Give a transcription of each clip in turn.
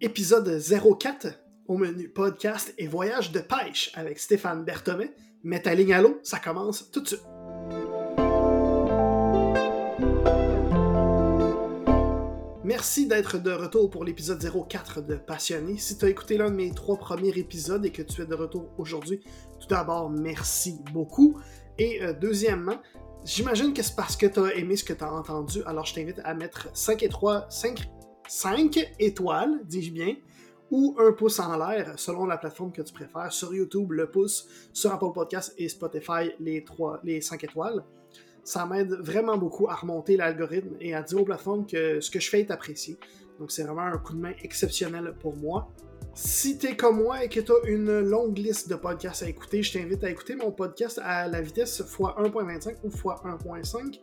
Épisode 04 au menu podcast et voyage de pêche avec Stéphane Berthomet. Mets ta ligne à l'eau, ça commence tout de suite. Merci d'être de retour pour l'épisode 04 de Passionné. Si tu as écouté l'un de mes trois premiers épisodes et que tu es de retour aujourd'hui, tout d'abord, merci beaucoup. Et euh, deuxièmement, j'imagine que c'est parce que tu as aimé ce que tu as entendu, alors je t'invite à mettre 5 étoiles, 5, 5 étoiles, dis-je bien, ou un pouce en l'air selon la plateforme que tu préfères. Sur YouTube, le pouce, sur Apple Podcast et Spotify, les, 3, les 5 étoiles ça m'aide vraiment beaucoup à remonter l'algorithme et à dire aux plateformes que ce que je fais est apprécié. Donc c'est vraiment un coup de main exceptionnel pour moi. Si t'es comme moi et que tu as une longue liste de podcasts à écouter, je t'invite à écouter mon podcast à la vitesse x1.25 ou x1.5.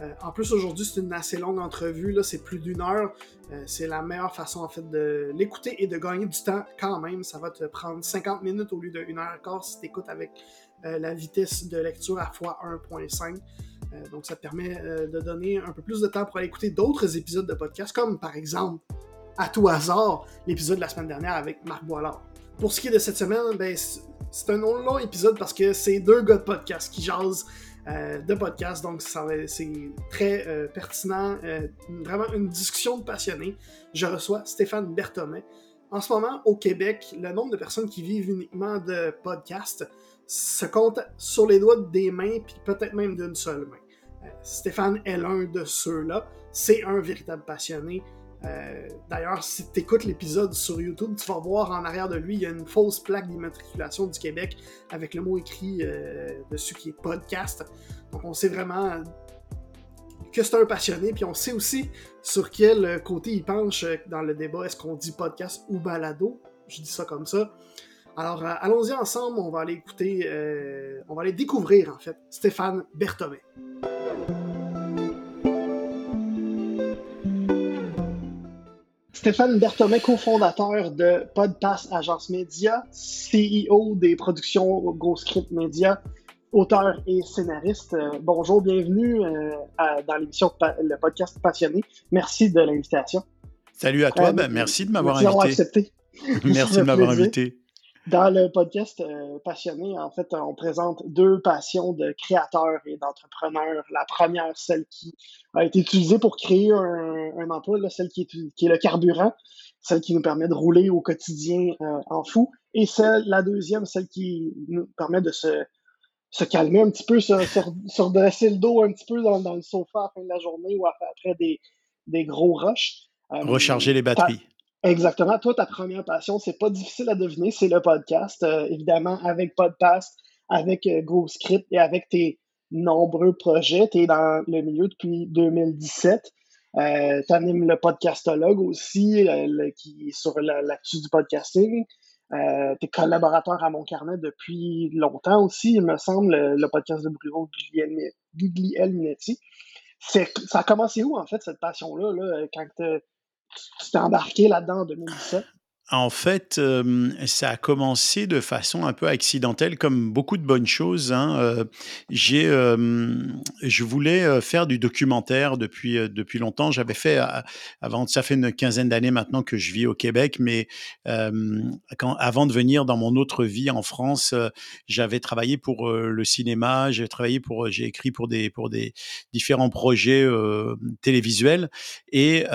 Euh, en plus, aujourd'hui, c'est une assez longue entrevue, là, c'est plus d'une heure. Euh, c'est la meilleure façon, en fait, de l'écouter et de gagner du temps quand même. Ça va te prendre 50 minutes au lieu 1 heure et quart si tu écoutes avec euh, la vitesse de lecture à x1.5. Euh, donc, ça te permet de donner un peu plus de temps pour aller écouter d'autres épisodes de podcast, comme par exemple, à tout hasard, l'épisode de la semaine dernière avec Marc Boilard. Pour ce qui est de cette semaine, ben, c'est un long épisode parce que c'est deux gars de podcast qui jasent euh, de podcast, donc c'est très pertinent, vraiment une discussion de passionnés. Je reçois Stéphane Berthomet. En ce moment, au Québec, le nombre de personnes qui vivent uniquement de podcasts se compte sur les doigts des mains, puis peut-être même d'une seule main. Euh, Stéphane est l'un de ceux-là. C'est un véritable passionné. Euh, d'ailleurs, si tu écoutes l'épisode sur YouTube, tu vas voir en arrière de lui, il y a une fausse plaque d'immatriculation du Québec avec le mot écrit euh, dessus qui est podcast. Donc on sait vraiment que c'est un passionné, puis on sait aussi sur quel côté il penche dans le débat. Est-ce qu'on dit podcast ou balado? Je dis ça comme ça. Alors, euh, allons-y ensemble, on va aller écouter, euh, on va aller découvrir en fait Stéphane Berthomet. Stéphane Berthomet, cofondateur de Podpass Agence Média, CEO des productions GoScript Media, auteur et scénariste. Euh, bonjour, bienvenue dans l'émission Le podcast Passionné. Merci de l'invitation. Salut à toi, ben, merci de m'avoir invité. accepté. merci de m'avoir invité. Dans le podcast euh, Passionné, en fait, on présente deux passions de créateurs et d'entrepreneurs. La première, celle qui a été utilisée pour créer un, emploi, celle qui est, le carburant, celle qui nous permet de rouler au quotidien euh, en fou. Et celle, la deuxième, celle qui nous permet de se, calmer un petit peu, se, se, redresser le dos un petit peu dans, le sofa à la fin de la journée ou après des, des gros rushs. Euh, Recharger les batteries. Exactement. Toi, ta première passion, c'est pas difficile à deviner, c'est le podcast. Euh, évidemment, avec Podcast, avec euh, GoScript et avec tes nombreux projets. Tu es dans le milieu depuis 2017. Euh, tu animes le podcastologue aussi, euh, qui est sur l'actu du podcasting. Euh, tu es collaborateur à Mon Carnet depuis longtemps aussi, il me semble, le, podcast de Bruno Guglielminetti. Ça a commencé où, en fait, cette passion-là, là, quand tu t'es embarqué là-dedans en 2017? En fait, ça a commencé de façon un peu accidentelle, comme beaucoup de bonnes choses. Hein. j'ai, je voulais faire du documentaire depuis depuis longtemps. J'avais fait avant, ça fait une quinzaine d'années maintenant que je vis au Québec, mais avant de venir dans mon autre vie en France, j'avais travaillé pour le cinéma. J'ai travaillé pour, j'ai écrit pour des pour des différents projets télévisuels et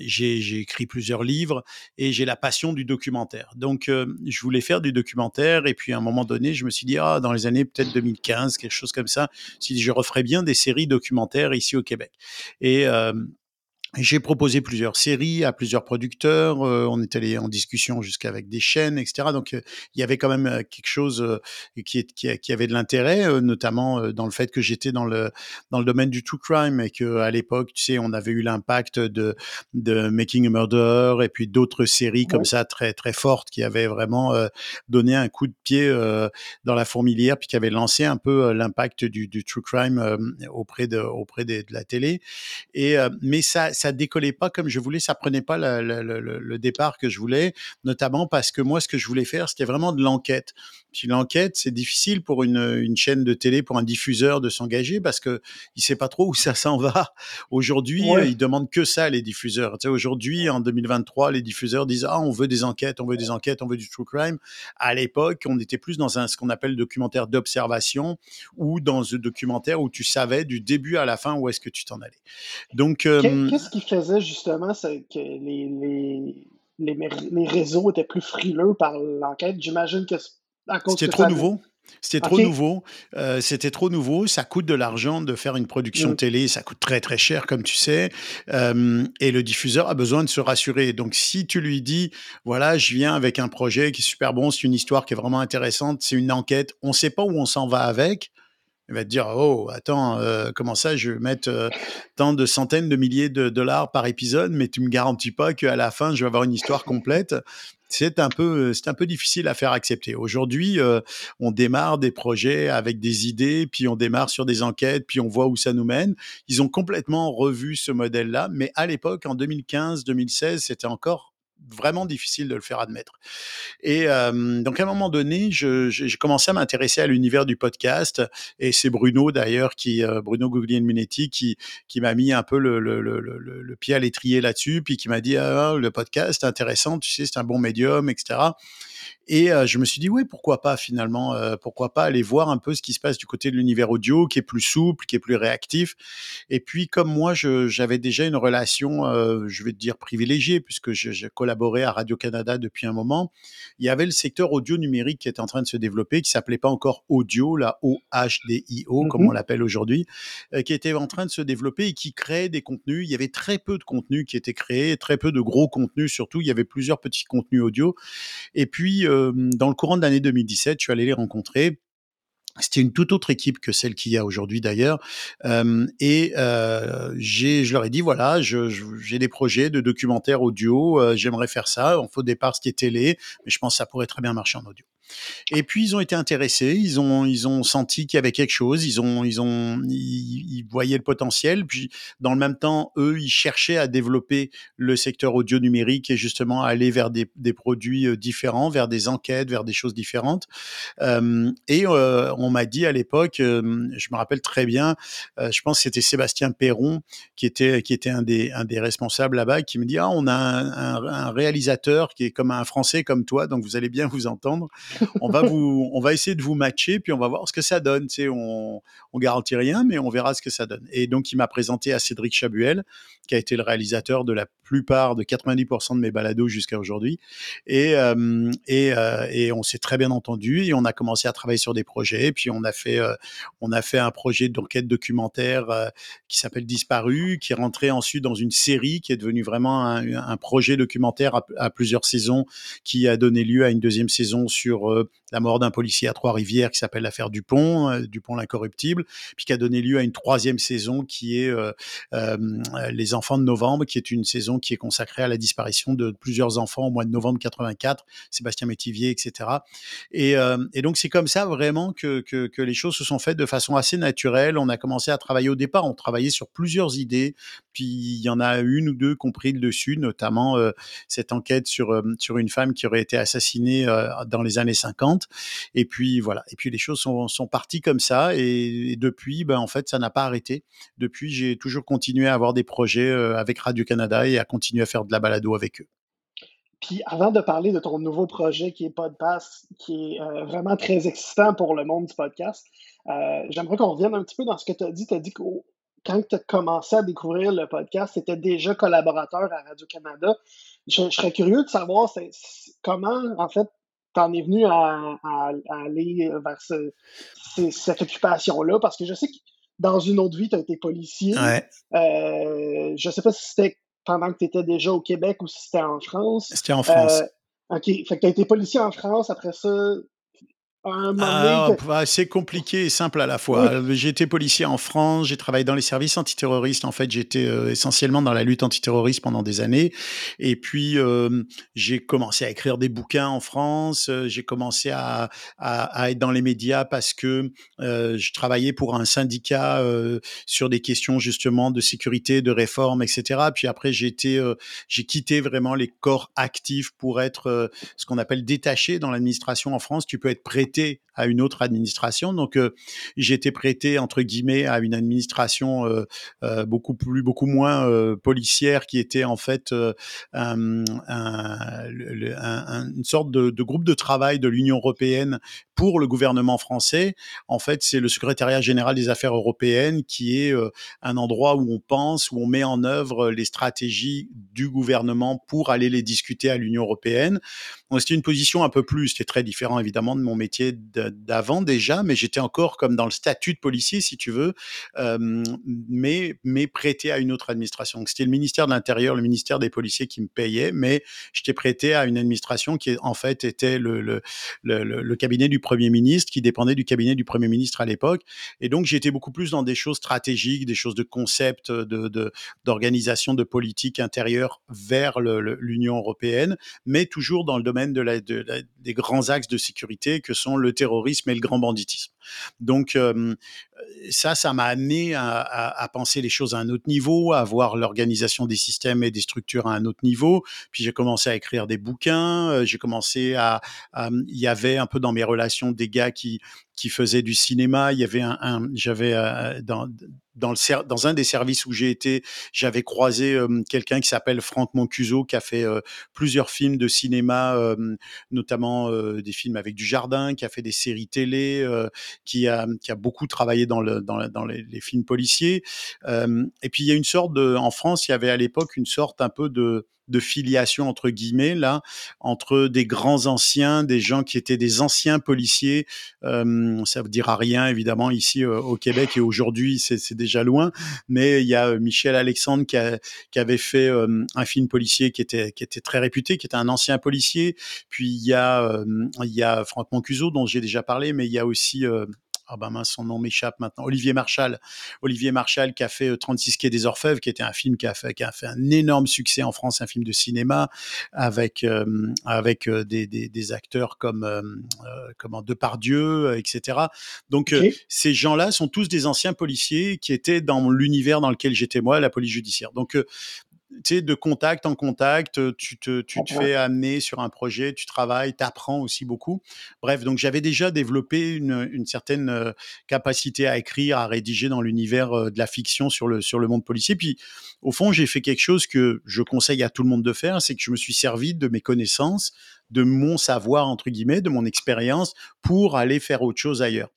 j'ai écrit plusieurs livres et j'ai la passion du documentaire. Donc, euh, je voulais faire du documentaire. Et puis, à un moment donné, je me suis dit, ah, dans les années peut-être 2015, quelque chose comme ça, si je referais bien des séries documentaires ici au Québec. Et euh, j'ai proposé plusieurs séries à plusieurs producteurs. Euh, on est allé en discussion jusqu'avec des chaînes, etc. Donc, euh, il y avait quand même euh, quelque chose qui, qui, qui, avait de l'intérêt, notamment dans le fait que j'étais dans le dans le domaine du true crime et que à l'époque, tu sais, on avait eu l'impact de de Making a Murder et puis d'autres séries comme ça très très fortes qui avaient vraiment donné un coup de pied dans la fourmilière puis qui avaient lancé un peu l'impact du, du, true crime auprès de auprès de la télé. Et mais ça ça décollait pas comme je voulais, ça prenait pas le, départ que je voulais, notamment parce que moi, ce que je voulais faire, c'était vraiment de l'enquête. Puis l'enquête, c'est difficile pour une, une, chaîne de télé, pour un diffuseur de s'engager parce que il sait pas trop où ça s'en va. Aujourd'hui, ils demandent que ça, les diffuseurs. Tu sais, aujourd'hui, en 2023, les diffuseurs disent ah, on veut des enquêtes, on veut des enquêtes, on veut du true crime. À l'époque, on était plus dans un ce qu'on appelle documentaire d'observation ou dans un documentaire où tu savais du début à la fin où est-ce que tu t'en allais. Donc, euh, qu'est-ce qui faisait justement que les, les, les, les, réseaux étaient plus frileux par l'enquête J'imagine que à cause c'était trop nouveau. C'était trop nouveau. Euh, c'était trop nouveau. Ça coûte de l'argent de faire une production mm. télé. Ça coûte très très cher, comme tu sais. Euh, et le diffuseur a besoin de se rassurer. Donc, si tu lui dis, voilà, je viens avec un projet qui est super bon, c'est une histoire qui est vraiment intéressante, c'est une enquête, on ne sait pas où on s'en va avec. Il va te dire, oh, attends, euh, comment ça, je vais mettre tant de centaines de milliers de dollars par épisode, mais tu me garantis pas qu'à la fin, je vais avoir une histoire complète c'est un peu c'est un peu difficile à faire accepter. Aujourd'hui, euh, on démarre des projets avec des idées, puis on démarre sur des enquêtes, puis on voit où ça nous mène. Ils ont complètement revu ce modèle-là, mais à l'époque, en 2015-2016, c'était encore vraiment difficile de le faire admettre. Et donc à un moment donné, j'ai commencé à m'intéresser à l'univers du podcast, et c'est Bruno d'ailleurs qui Bruno Guglielminetti qui qui m'a mis un peu le, pied à l'étrier là-dessus, puis qui m'a dit ah, le podcast intéressant, tu sais, c'est un bon médium, etc. Et je me suis dit, oui, pourquoi pas finalement, pourquoi pas aller voir un peu ce qui se passe du côté de l'univers audio, qui est plus souple, qui est plus réactif. Et puis, comme moi, j'avais déjà une relation, je vais te dire privilégiée, puisque j'ai collaboré à Radio-Canada depuis un moment, il y avait le secteur audio numérique qui était en train de se développer, qui s'appelait pas encore audio, la O-H-D-I-O, mmh comme on l'appelle aujourd'hui, qui était en train de se développer et qui créait des contenus. Il y avait très peu de contenus qui étaient créés, très peu de gros contenus surtout. Il y avait plusieurs petits contenus audio. Et puis, dans le courant de l'année 2017, je suis allé les rencontrer. C'était une toute autre équipe que celle qu'il y a aujourd'hui d'ailleurs. et euh, je leur ai dit, voilà, j'ai des projets de documentaires audio, j'aimerais faire ça. Au départ, c'était télé, mais je pense que ça pourrait très bien marcher en audio. Et puis ils ont été intéressés, ils ont ils ont senti qu'il y avait quelque chose, ils ont ils ont ils, voyaient le potentiel. Puis dans le même temps, eux, ils cherchaient à développer le secteur audio numérique et justement à aller vers des, des produits euh, différents, vers des enquêtes, vers des choses différentes. Euh, et euh, on m'a dit à l'époque, je me rappelle très bien, je pense que c'était Sébastien Perron qui était qui était un des un des responsables là-bas, qui me dit ah on a un réalisateur qui est comme un Français comme toi, donc vous allez bien vous entendre on va vous, on va essayer de vous matcher, puis on va voir ce que ça donne. Tu sais, on, on garantit rien, mais on verra ce que ça donne. Et donc, il m'a présenté à Cédric Chabuel, qui a été le réalisateur de la plupart, de 90% de mes balados jusqu'à aujourd'hui. Et, euh, et, euh, et, on s'est très bien entendu et on a commencé à travailler sur des projets. Puis on a fait, euh, on a fait un projet d'enquête documentaire qui s'appelle Disparu, qui est rentré ensuite dans une série qui est devenue vraiment un, projet documentaire à, à, plusieurs saisons, qui a donné lieu à une deuxième saison sur la mort d'un policier à Trois-Rivières qui s'appelle l'affaire Dupont, Dupont l'incorruptible, puis qui a donné lieu à une troisième saison qui est Les Enfants de novembre, qui est une saison qui est consacrée à la disparition de plusieurs enfants au mois de novembre 84, Sébastien Métivier, etc. Et, donc c'est comme ça vraiment que, les choses se sont faites de façon assez naturelle. On a commencé à travailler au départ, on travaillait sur plusieurs idées, puis il y en a une ou deux compris le dessus, notamment cette enquête sur, sur une femme qui aurait été assassinée dans les années 50. Et puis voilà, et puis les choses sont, sont parties comme ça, et, depuis, ben, en fait, ça n'a pas arrêté. Depuis, j'ai toujours continué à avoir des projets avec Radio-Canada et à continuer à faire de la balado avec eux. Puis avant de parler de ton nouveau projet qui est Podpass, qui est euh, vraiment très excitant pour le monde du podcast, euh, j'aimerais qu'on revienne un petit peu dans ce que tu as dit. Tu as dit que quand tu as commencé à découvrir le podcast, tu étais déjà collaborateur à Radio-Canada. Je, serais curieux de savoir comment, en fait, tu en es venu à, aller vers cette occupation-là, parce que je sais que dans une autre vie, tu as été policier. Ouais. Euh, je sais pas si c'était pendant que tu étais déjà au Québec ou si c'était en France. C'était en France. Euh, OK. Fait que tu as été policier en France. Après ça, Ah, bah, c'est compliqué et simple à la fois. Euh, j'ai été policier en France, j'ai travaillé dans les services antiterroristes. En fait, j'étais euh, essentiellement dans la lutte antiterroriste pendant des années. Et puis, euh, j'ai commencé à écrire des bouquins en France. J'ai commencé à, à, à, être dans les médias parce que je travaillais pour un syndicat sur des questions justement de sécurité, de réforme, etc. Puis après, j'ai été, j'ai quitté vraiment les corps actifs pour être ce qu'on appelle détaché dans l'administration en France. Tu peux être prêté à une autre administration. Donc, euh, j'ai prêté entre guillemets à une administration euh, euh, beaucoup plus, beaucoup moins policière, qui était en fait un, une sorte de, groupe de travail de l'Union européenne pour le gouvernement français. En fait, c'est le secrétariat général des affaires européennes qui est un endroit où on pense, où on met en œuvre les stratégies du gouvernement pour aller les discuter à l'Union européenne. C'était une position un peu plus, c'était très différent évidemment de mon métier d'avant déjà, mais j'étais encore comme dans le statut de policier, si tu veux, euh, mais, mais prêté à une autre administration. C'était le ministère de l'Intérieur, le ministère des policiers qui me payait, mais j'étais prêté à une administration qui en fait était le, le, le, le, cabinet du Premier ministre, qui dépendait du cabinet du Premier ministre à l'époque. Et donc j'étais beaucoup plus dans des choses stratégiques, des choses de concept, de d'organisation de, politique intérieure vers l'Union européenne, mais toujours dans le domaine des grands axes de sécurité que sont le terrorisme et le grand banditisme. Donc ça, ça m'a amené à, à, penser les choses à un autre niveau, à voir l'organisation des systèmes et des structures à un autre niveau. Puis j'ai commencé à écrire des bouquins. J'ai commencé à, il y avait un peu dans mes relations des gars qui qui faisaient du cinéma. Il y avait un, j'avais euh, dans dans, un des services où j'ai été, j'avais croisé quelqu'un qui s'appelle Franck Moncuso, qui a fait plusieurs films de cinéma, notamment des films avec du jardin, qui a fait des séries télé, qui, a, qui a beaucoup travaillé dans, le, dans, les, films policiers. et puis il y a une sorte de, en France, il y avait à l'époque une sorte un peu de de filiation entre guillemets là entre des grands anciens, des gens qui étaient des anciens policiers. Euh, ça vous dira rien évidemment ici euh, au Québec et aujourd'hui c'est déjà loin, mais il y a euh, Michel Alexandre qui, a, qui avait fait euh, un film policier qui était qui était très réputé, qui était un ancien policier. Puis il y a il y a Franck Mancuso dont j'ai déjà parlé, mais il y a aussi ah ben mince, son nom m'échappe maintenant, Olivier Marchal. Olivier Marchal qui a fait 36 Quai des Orfèvres, qui était un film qui a fait, qui a fait un énorme succès en France, un film de cinéma avec, euh, avec euh, des, des, des, acteurs comme, euh, comment, Depardieu, etc. Donc okay. ces gens-là sont tous des anciens policiers qui étaient dans l'univers dans lequel j'étais moi, la police judiciaire. Donc tu sais, de contact en contact, tu te, tu te fais amener sur un projet, tu travailles, tu apprends aussi beaucoup. Bref, donc j'avais déjà développé une, une, certaine capacité à écrire, à rédiger dans l'univers de la fiction sur le, sur le monde policier. Puis, au fond, j'ai fait quelque chose que je conseille à tout le monde de faire, c'est que je me suis servi de mes connaissances, de mon savoir, entre guillemets, de mon expérience, pour aller faire autre chose ailleurs.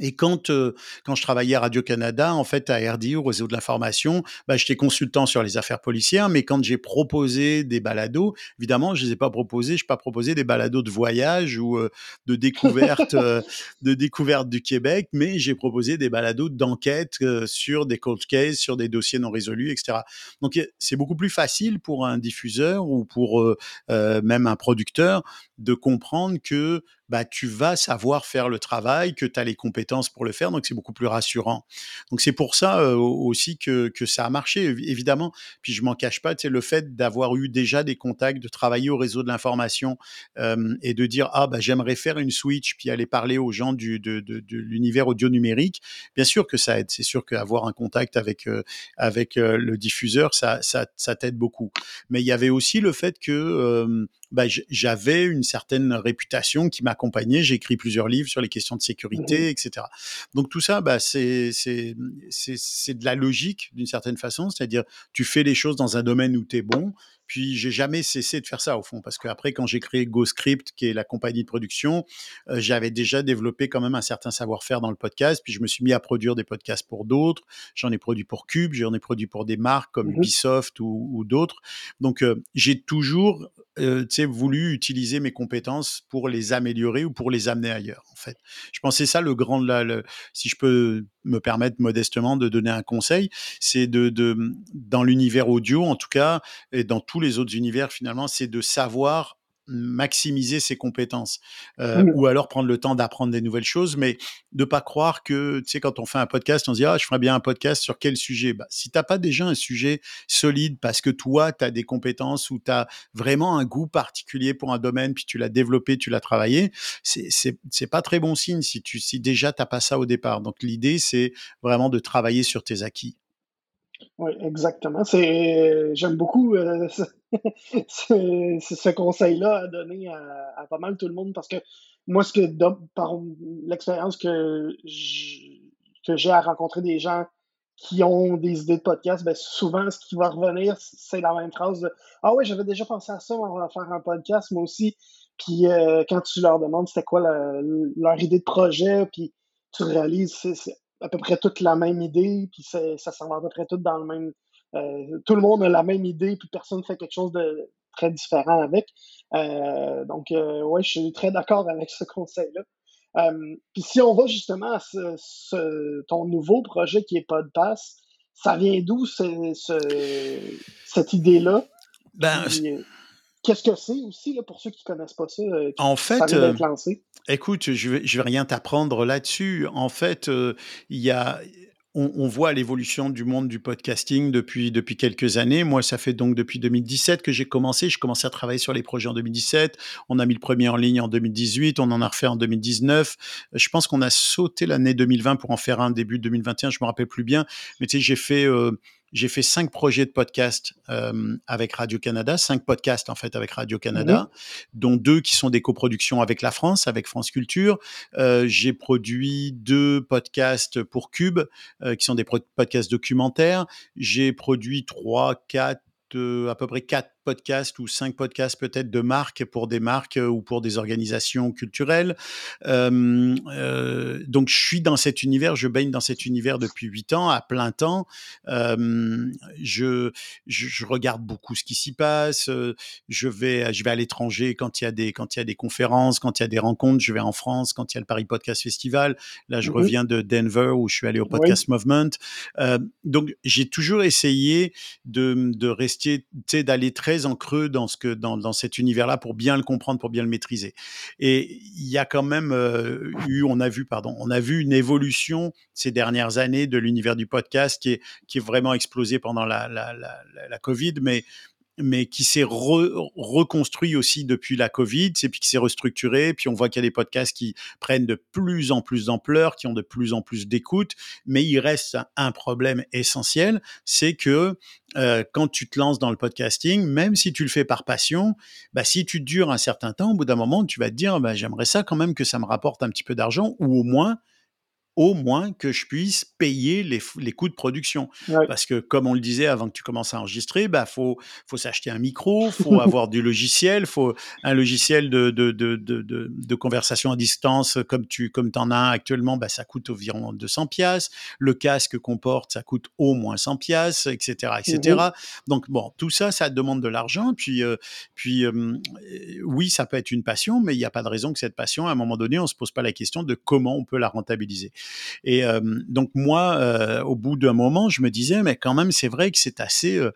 Et quand, euh, quand je travaillais à Radio-Canada, en fait, à RDI, au réseau de l'information, bah, j'étais consultant sur les affaires policières, mais quand j'ai proposé des balados, évidemment, je les ai pas proposés, je n'ai pas proposé des balados de voyage ou euh, de découverte, euh, de découverte du Québec, mais j'ai proposé des balados d'enquête sur des cold cases, sur des dossiers non résolus, etc. Donc, c'est beaucoup plus facile pour un diffuseur ou pour même un producteur de comprendre que bah, tu vas savoir faire le travail, que tu as les compétences pour le faire, donc c'est beaucoup plus rassurant. Donc c'est pour ça euh, aussi que, que ça a marché, évidemment. Puis je m'en cache pas, le fait d'avoir eu déjà des contacts, de travailler au réseau de l'information euh, et de dire ah bah j'aimerais faire une switch, puis aller parler aux gens du, de, de, de l'univers audio numérique. Bien sûr que ça aide. C'est sûr qu'avoir un contact avec euh, avec le diffuseur, ça ça, ça t'aide beaucoup. Mais il y avait aussi le fait que bah, j'avais une certaine réputation qui m'accompagnait. J'ai écrit plusieurs livres sur les questions de sécurité, mmh. etc. Donc tout ça, bah, c'est de la logique d'une certaine façon, c'est-à-dire tu fais les choses dans un domaine où tu es bon, puis j'ai jamais cessé de faire ça au fond, parce qu'après, quand j'ai créé GoScript, qui est la compagnie de production, euh, j'avais déjà développé quand même un certain savoir-faire dans le podcast. Puis je me suis mis à produire des podcasts pour d'autres. J'en ai produit pour Cube, j'en ai produit pour des marques comme mmh Ubisoft ou, ou d'autres. Donc euh, j'ai toujours euh, voulu utiliser mes compétences pour les améliorer ou pour les amener ailleurs. En fait, je pensais ça le grand, la, le, si je peux me permettre modestement de donner un conseil, c'est de, de dans l'univers audio en tout cas et dans tous les autres univers finalement, c'est de savoir maximiser ses compétences euh, ou alors prendre le temps d'apprendre des nouvelles choses, mais de pas croire que, tu sais, quand on fait un podcast, on se dit, ah, je ferais bien un podcast sur quel sujet? Bah, Si t'as pas déjà un sujet solide parce que toi, tu as des compétences ou tu as vraiment un goût particulier pour un domaine, puis tu l'as développé, tu l'as travaillé, c'est pas très bon signe si, tu, si déjà tu pas ça au départ. Donc l'idée, c'est vraiment de travailler sur tes acquis. Oui, exactement. J'aime beaucoup euh, ce, conseil-là à donner à, pas mal tout le monde parce que moi, ce que par l'expérience que j'ai à rencontrer des gens qui ont des idées de podcast, ben souvent, ce qui va revenir, c'est la même phrase de Ah oui, j'avais déjà pensé à ça, on va faire un podcast, moi aussi. Puis euh, quand tu leur demandes c'était quoi leur idée de projet, puis tu réalises c'est à peu près toute la même idée, puis ça s'en va à peu près tout dans le même. Euh, tout le monde a la même idée, puis personne ne fait quelque chose de très différent avec. Euh, donc, euh, ouais, je suis très d'accord avec ce conseil-là. puis si on va justement à ce, ton nouveau projet qui est Podpass, ça vient d'où ce, cette idée-là? Ben, Qu'est-ce que c'est aussi, là, pour ceux qui ne connaissent pas ça? en fait, écoute, je ne vais, je vais rien t'apprendre là-dessus. En fait, il y a on, voit l'évolution du monde du podcasting depuis, depuis quelques années. Moi, ça fait donc depuis 2017 que j'ai commencé. Je commençais à travailler sur les projets en 2017. On a mis le premier en ligne en 2018. On en a refait en 2019. Je pense qu'on a sauté l'année 2020 pour en faire un début 2021. Je me rappelle plus bien. Mais tu sais, j'ai fait... Euh, j'ai fait cinq projets de podcast euh, avec Radio-Canada, cinq podcasts en fait avec Radio-Canada, mmh dont deux qui sont des coproductions avec la France, avec France Culture. Euh, j'ai produit deux podcasts pour Cube, euh, qui sont des podcasts documentaires. J'ai produit trois, quatre, à peu près quatre podcasts ou cinq podcasts peut-être de marques pour des marques euh, ou pour des organisations culturelles. Euh, donc je suis dans cet univers, je baigne dans cet univers depuis huit ans à plein temps. je, je, regarde beaucoup ce qui s'y passe. Euh, je vais, je vais à l'étranger quand il y a des quand il y a des conférences, quand il y a des rencontres. Je vais en France quand il y a le Paris Podcast Festival. Là, je mmh reviens de Denver où je suis allé au Podcast Movement. donc j'ai toujours essayé de, de rester, d'aller très en creux dans, ce que, dans, dans cet univers-là pour bien le comprendre, pour bien le maîtriser. Et il y a quand même euh, eu, on a vu, pardon, on a vu une évolution ces dernières années de l'univers du podcast qui est, qui est vraiment explosé pendant la, la, la Covid, mais mais qui s'est reconstruit aussi depuis la Covid, c'est puis qui s'est restructuré, puis on voit qu'il y a des podcasts qui prennent de plus en plus d'ampleur, qui ont de plus en plus d'écoute, mais il reste un problème essentiel, c'est que euh, quand tu te lances dans le podcasting, même si tu le fais par passion, bah, si tu dures un certain temps, au bout d'un moment, tu vas te dire, bah, j'aimerais ça quand même que ça me rapporte un petit peu d'argent, ou au moins au moins que je puisse payer les, les coûts de production. Parce que, comme on le disait avant que tu commences à enregistrer, il bah, faut, faut s'acheter un micro, faut avoir du logiciel, faut un logiciel de, de, de, de, de conversation à distance comme tu comme en as actuellement, bah, ça coûte environ 200 piastres. Le casque qu'on porte, ça coûte au moins 100 piastres, etc. etc. Mmh Donc, bon, tout ça, ça demande de l'argent. Puis, euh, puis euh, oui, ça peut être une passion, mais il n'y a pas de raison que cette passion, à un moment donné, on ne se pose pas la question de comment on peut la rentabiliser. Et euh, donc moi, euh, au bout d'un moment, je me disais, mais quand même, c'est vrai que c'est assez euh,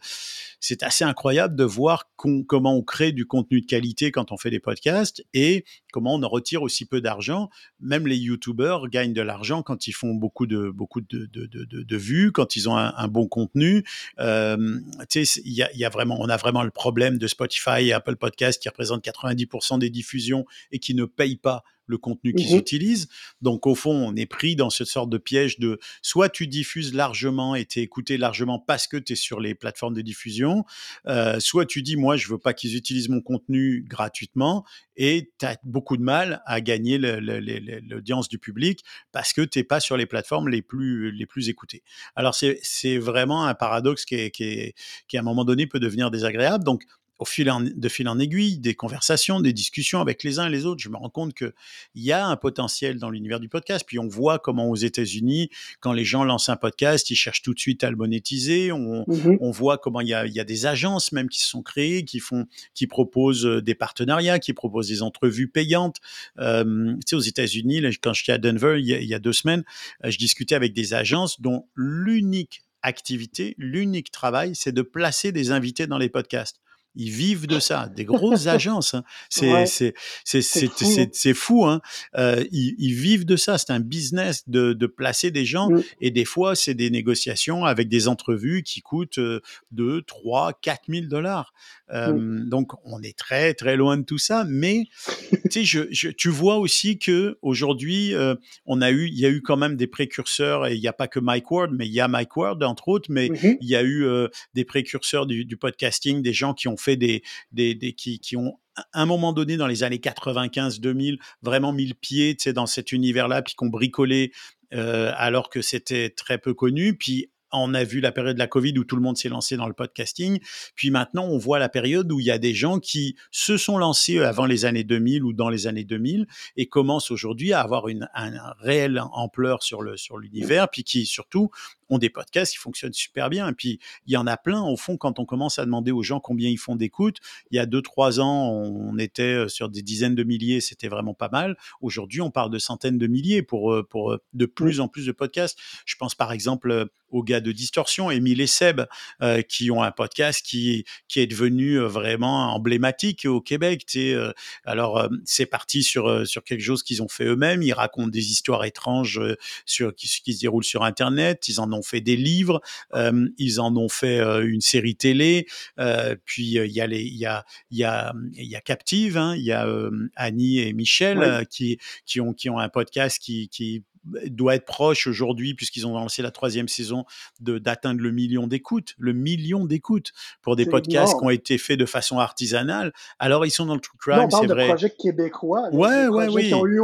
assez incroyable de voir comment on crée du contenu de qualité quand on fait des podcasts et comment on en retire aussi peu d'argent. Même les YouTubers gagnent de l'argent quand ils font beaucoup de, beaucoup de, de, de, vues, quand ils ont un, bon contenu. Y a, vraiment, on a vraiment le problème de Spotify et Apple Podcasts qui représentent 90% des diffusions et qui ne payent pas le contenu qu'ils mmh utilisent. Donc, au fond, on est pris dans cette sorte de piège de soit tu diffuses largement et tu es écouté largement parce que tu es sur les plateformes de diffusion, euh, soit tu dis, moi, je veux pas qu'ils utilisent mon contenu gratuitement, et tu as beaucoup de mal à gagner l'audience du public parce que tu n'es pas sur les plateformes les plus, les plus écoutées. Alors, c'est vraiment un paradoxe qui, qui, qui, à un moment donné, peut devenir désagréable. Donc, au fil de fil en aiguille, des conversations, des discussions avec les uns et les autres, je me rends compte qu'il y a un potentiel dans l'univers du podcast. Puis on voit comment aux États-Unis, quand les gens lancent un podcast, ils cherchent tout de suite à le monétiser. On, mmh voit comment il y, a, des agences même qui se sont créées, qui font, qui proposent euh, des partenariats, qui proposent des entrevues payantes. Euh, tu sais, aux États-Unis, quand j'étais à Denver il y, a, deux semaines, euh, je discutais avec des agences dont l'unique activité, l'unique travail, c'est de placer des invités dans les podcasts. Ils vivent de ça, des grosses agences. Hein. C'est Ouais, c'est fou, hein. Euh, ils, ils vivent de ça. C'est un business de, de placer des gens. Mm, Et des fois, c'est des négociations avec des entrevues qui coûtent euh, 2, 3, 4 000 dollars. Euh, mm, donc, on est très très loin de tout ça. Mais tu sais, je, je, tu vois aussi que aujourd'hui, euh, on a eu, il y a eu quand même des précurseurs. Et il n'y a pas que Mike Ward, mais il y a Mike Ward entre autres. Mais mhm, il y a eu euh, des précurseurs du, du, podcasting, des gens qui ont fait des, des, des qui, qui ont un moment donné dans les années 95-2000 vraiment mis le pied dans cet univers-là, puis qu'on bricolé euh, alors que c'était très peu connu. Puis on a vu la période de la Covid où tout le monde s'est lancé dans le podcasting. Puis maintenant, on voit la période où il y a des gens qui se sont lancés avant les années 2000 ou dans les années 2000 et commencent aujourd'hui à avoir une un, un réelle ampleur sur l'univers, puis qui surtout ont des podcasts qui fonctionnent super bien. Et puis, il y en a plein, au fond, quand on commence à demander aux gens combien ils font d'écoute. Il y a deux, trois ans, on était sur des dizaines de milliers, c'était vraiment pas mal. Aujourd'hui, on parle de centaines de milliers pour, pour de plus en plus de podcasts. Je pense par exemple aux gars de Distorsion, Émile et Seb, euh, qui ont un podcast qui, qui est devenu vraiment emblématique au Québec. Sais. Alors, euh, c'est parti sur, sur quelque chose qu'ils ont fait eux-mêmes. Ils racontent des histoires étranges sur, qui, qui se déroulent sur Internet. Ils en ont fait des livres, euh, ils en ont fait euh, une série télé. Euh, puis il y a les, il y a, il y a, il y a Captive, hein, il y a Annie et Michel oui. qui qui ont qui ont un podcast qui qui doit être proche aujourd'hui puisqu'ils ont lancé la troisième saison de d'atteindre le million d'écoutes, le million d'écoutes pour des podcasts énorme. qui ont été faits de façon artisanale. Alors ils sont dans le true crime, c'est vrai. Projets québécois, ouais, ouais, oui. qui ont eu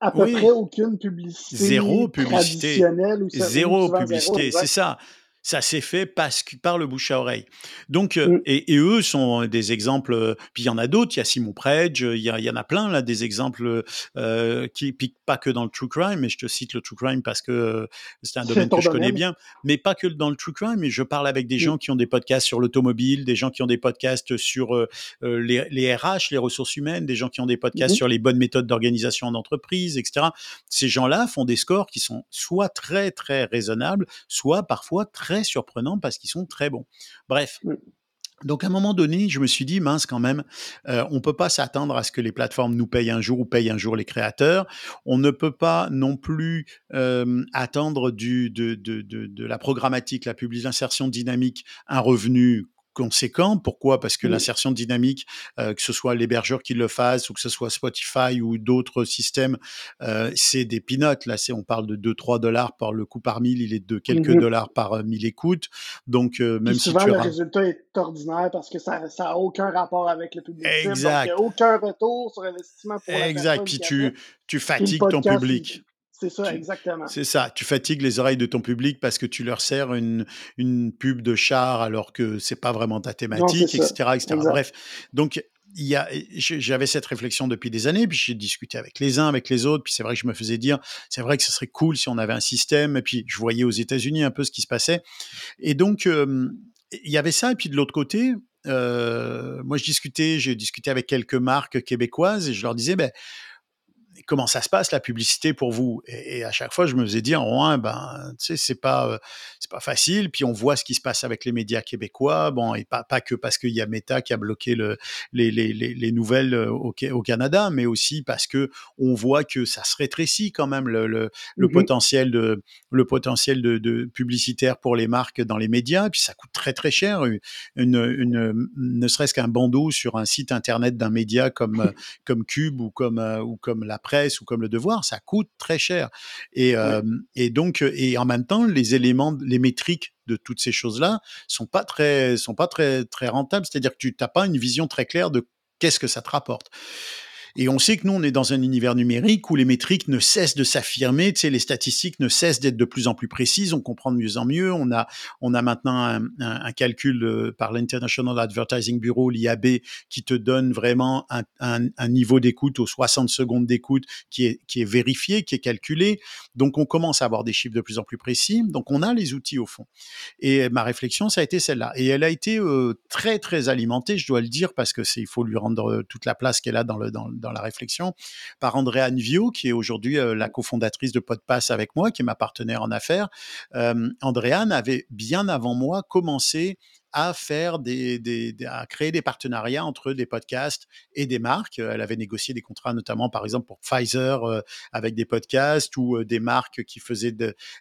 à peu oui. près aucune publicité. Zéro publicité. Ou ça, zéro ou publicité, c'est ça. Ça s'est fait parce que, par le bouche à oreille. Donc, mm. et, et, eux sont des exemples. Puis il y en a d'autres. Il y a Simon Predge. Il y, en a plein là des exemples euh, qui piquent pas que dans le true crime. Mais je te cite le true crime parce que c'est un domaine que je connais bien. Mais pas que dans le true crime. Mais je parle avec des mm. gens qui ont des podcasts sur l'automobile, des gens qui ont des podcasts sur euh, les, les, RH, les ressources humaines, des gens qui ont des podcasts mm. sur les bonnes méthodes d'organisation en entreprise, etc. Ces gens-là font des scores qui sont soit très très raisonnables, soit parfois très surprenants parce qu'ils sont très bons. Bref. Donc à un moment donné, je me suis dit mince quand même, euh, on peut pas s'attendre à ce que les plateformes nous payent un jour ou payent un jour les créateurs. On ne peut pas non plus euh, attendre du de, de, de, de, la programmatique, la publicité, l'insertion dynamique, un revenu conséquent. Pourquoi? Parce que oui. l'insertion dynamique, euh, que ce soit l'hébergeur qui le fasse ou que ce soit Spotify ou d'autres systèmes, euh, c'est des peanuts. Là, on parle de 2-3 dollars par le coût par mille, il est de quelques mm -hmm. dollars par euh, mille écoutes. Donc, euh, même Puis si souvent, tu le as... résultat est ordinaire parce que ça n'a aucun rapport avec le public. Exact. Donc, aucun retour sur investissement pour la Exact. Puis tu, tu fatigues ton public. C'est ça, exactement. C'est ça. Tu fatigues les oreilles de ton public parce que tu leur sers une, une pub de char alors que c'est pas vraiment ta thématique, non, etc., etc. Bref. Donc, il y a, j'avais cette réflexion depuis des années, puis j'ai discuté avec les uns, avec les autres, puis c'est vrai que je me faisais dire, c'est vrai que ce serait cool si on avait un système, et puis je voyais aux États-Unis un peu ce qui se passait. Et donc, euh, il y avait ça, et puis de l'autre côté, euh, moi je discutais, j'ai discuté avec quelques marques québécoises, et je leur disais, ben, comment ça se passe la publicité pour vous? Et, et, à chaque fois je me faisais dire ouais, ben tu sais c'est pas euh, c'est pas facile. Puis on voit ce qui se passe avec les médias québécois. Bon et pas, pas que parce qu'il y a Meta qui a bloqué le, les, les, les, les nouvelles au, au, Canada mais aussi parce que on voit que ça se rétrécit quand même le, le, le mm -hmm. potentiel de le potentiel de, de, publicitaire pour les marques dans les médias. Puis ça coûte très très cher une, une, une ne serait-ce qu'un bandeau sur un site internet d'un média comme comme Cube ou comme ou comme la presse ou comme le devoir, ça coûte très cher. Et, euh, et donc, et en même temps, les éléments, les métriques de toutes ces choses-là sont pas très, sont pas très, très rentables. C'est-à-dire que tu n'as pas une vision très claire de qu'est-ce que ça te rapporte. Et on sait que nous, on est dans un univers numérique où les métriques ne cessent de s'affirmer, tu sais, les statistiques ne cessent d'être de plus en plus précises, on comprend de mieux en mieux. On a, on a maintenant un, un, un calcul euh, par l'International Advertising Bureau, l'IAB, qui te donne vraiment un, un niveau d'écoute aux 60 secondes d'écoute qui est, qui est vérifié, qui est calculé. Donc, on commence à avoir des chiffres de plus en plus précis. Donc, on a les outils au fond. Et ma réflexion, ça a été celle-là. Et elle a été euh, très, très alimentée, je dois le dire, parce que c'est, il faut lui rendre toute la place qu'elle a dans le, dans la réflexion, par Andréane Vio, qui est aujourd'hui la cofondatrice de Podpass avec moi, qui est ma partenaire en affaires. Andréane avait bien avant moi commencé à créer des partenariats entre des podcasts et des marques. Elle avait négocié des contrats, notamment par exemple pour Pfizer euh, avec des podcasts ou euh, des marques qui faisaient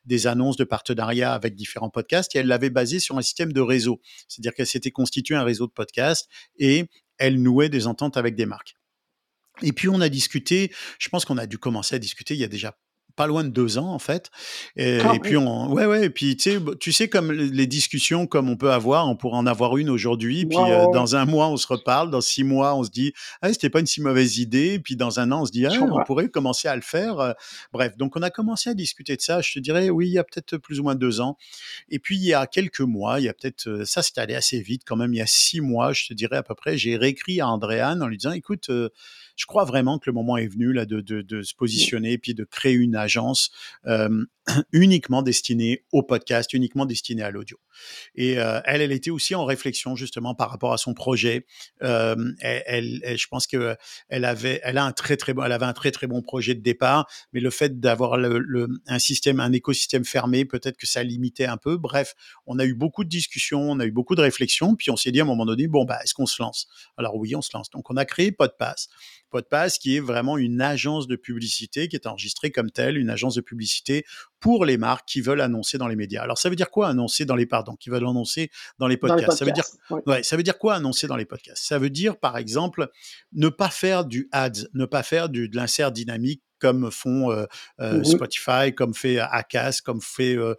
des annonces de partenariat avec différents podcasts. Et elle l'avait basé sur un système de réseau, c'est-à-dire qu'elle s'était constituée un réseau de podcasts et elle nouait des ententes avec des marques. Et puis on a discuté, je pense qu'on a dû commencer à discuter il y a déjà pas loin de deux ans en fait. Et, ah puis on, ouais ouais, et puis tu sais, tu sais comme les discussions comme on peut avoir, on pourrait en avoir une aujourd'hui, puis euh, dans un mois on se reparle, dans six mois on se dit ah c'était pas une si mauvaise idée, puis dans un an on se dit ah on pourrait commencer à le faire. Euh. Bref, donc on a commencé à discuter de ça. Je te dirais oui il y a peut-être plus ou moins deux ans. Et puis il y a quelques mois, il y a peut-être euh, ça c'est allé assez vite quand même. Il y a six mois, je te dirais à peu près, j'ai réécrit à Andréane en lui disant écoute je crois vraiment que le moment est venu là de, de, de se positionner puis de créer une agence euh, uniquement destinée au podcast, uniquement destinée à l'audio. Et euh, elle, elle était aussi en réflexion justement par rapport à son projet. Euh, elle, je pense que elle avait, elle a un très très bon, elle avait un très très bon projet de départ, mais le fait d'avoir un système, un écosystème fermé, peut-être que ça limitait un peu. Bref, on a eu beaucoup de discussions, on a eu beaucoup de réflexions, puis on s'est dit à un moment donné, bon bah, est-ce qu'on se lance? Alors oui, on se lance. Donc on a créé Podpass. Podpass, qui est vraiment une agence de publicité qui est enregistrée comme telle, une agence de publicité pour les marques qui veulent annoncer dans les médias. Alors ça veut dire quoi annoncer dans les pardon, qui veulent annoncer dans les podcasts? ça veut dire ouais. ça veut dire quoi annoncer dans les podcasts? Ça veut dire par exemple ne pas faire du ads, ne pas faire du, de l'insert dynamique comme font euh, euh, mmh Spotify, comme fait Acast, comme fait euh,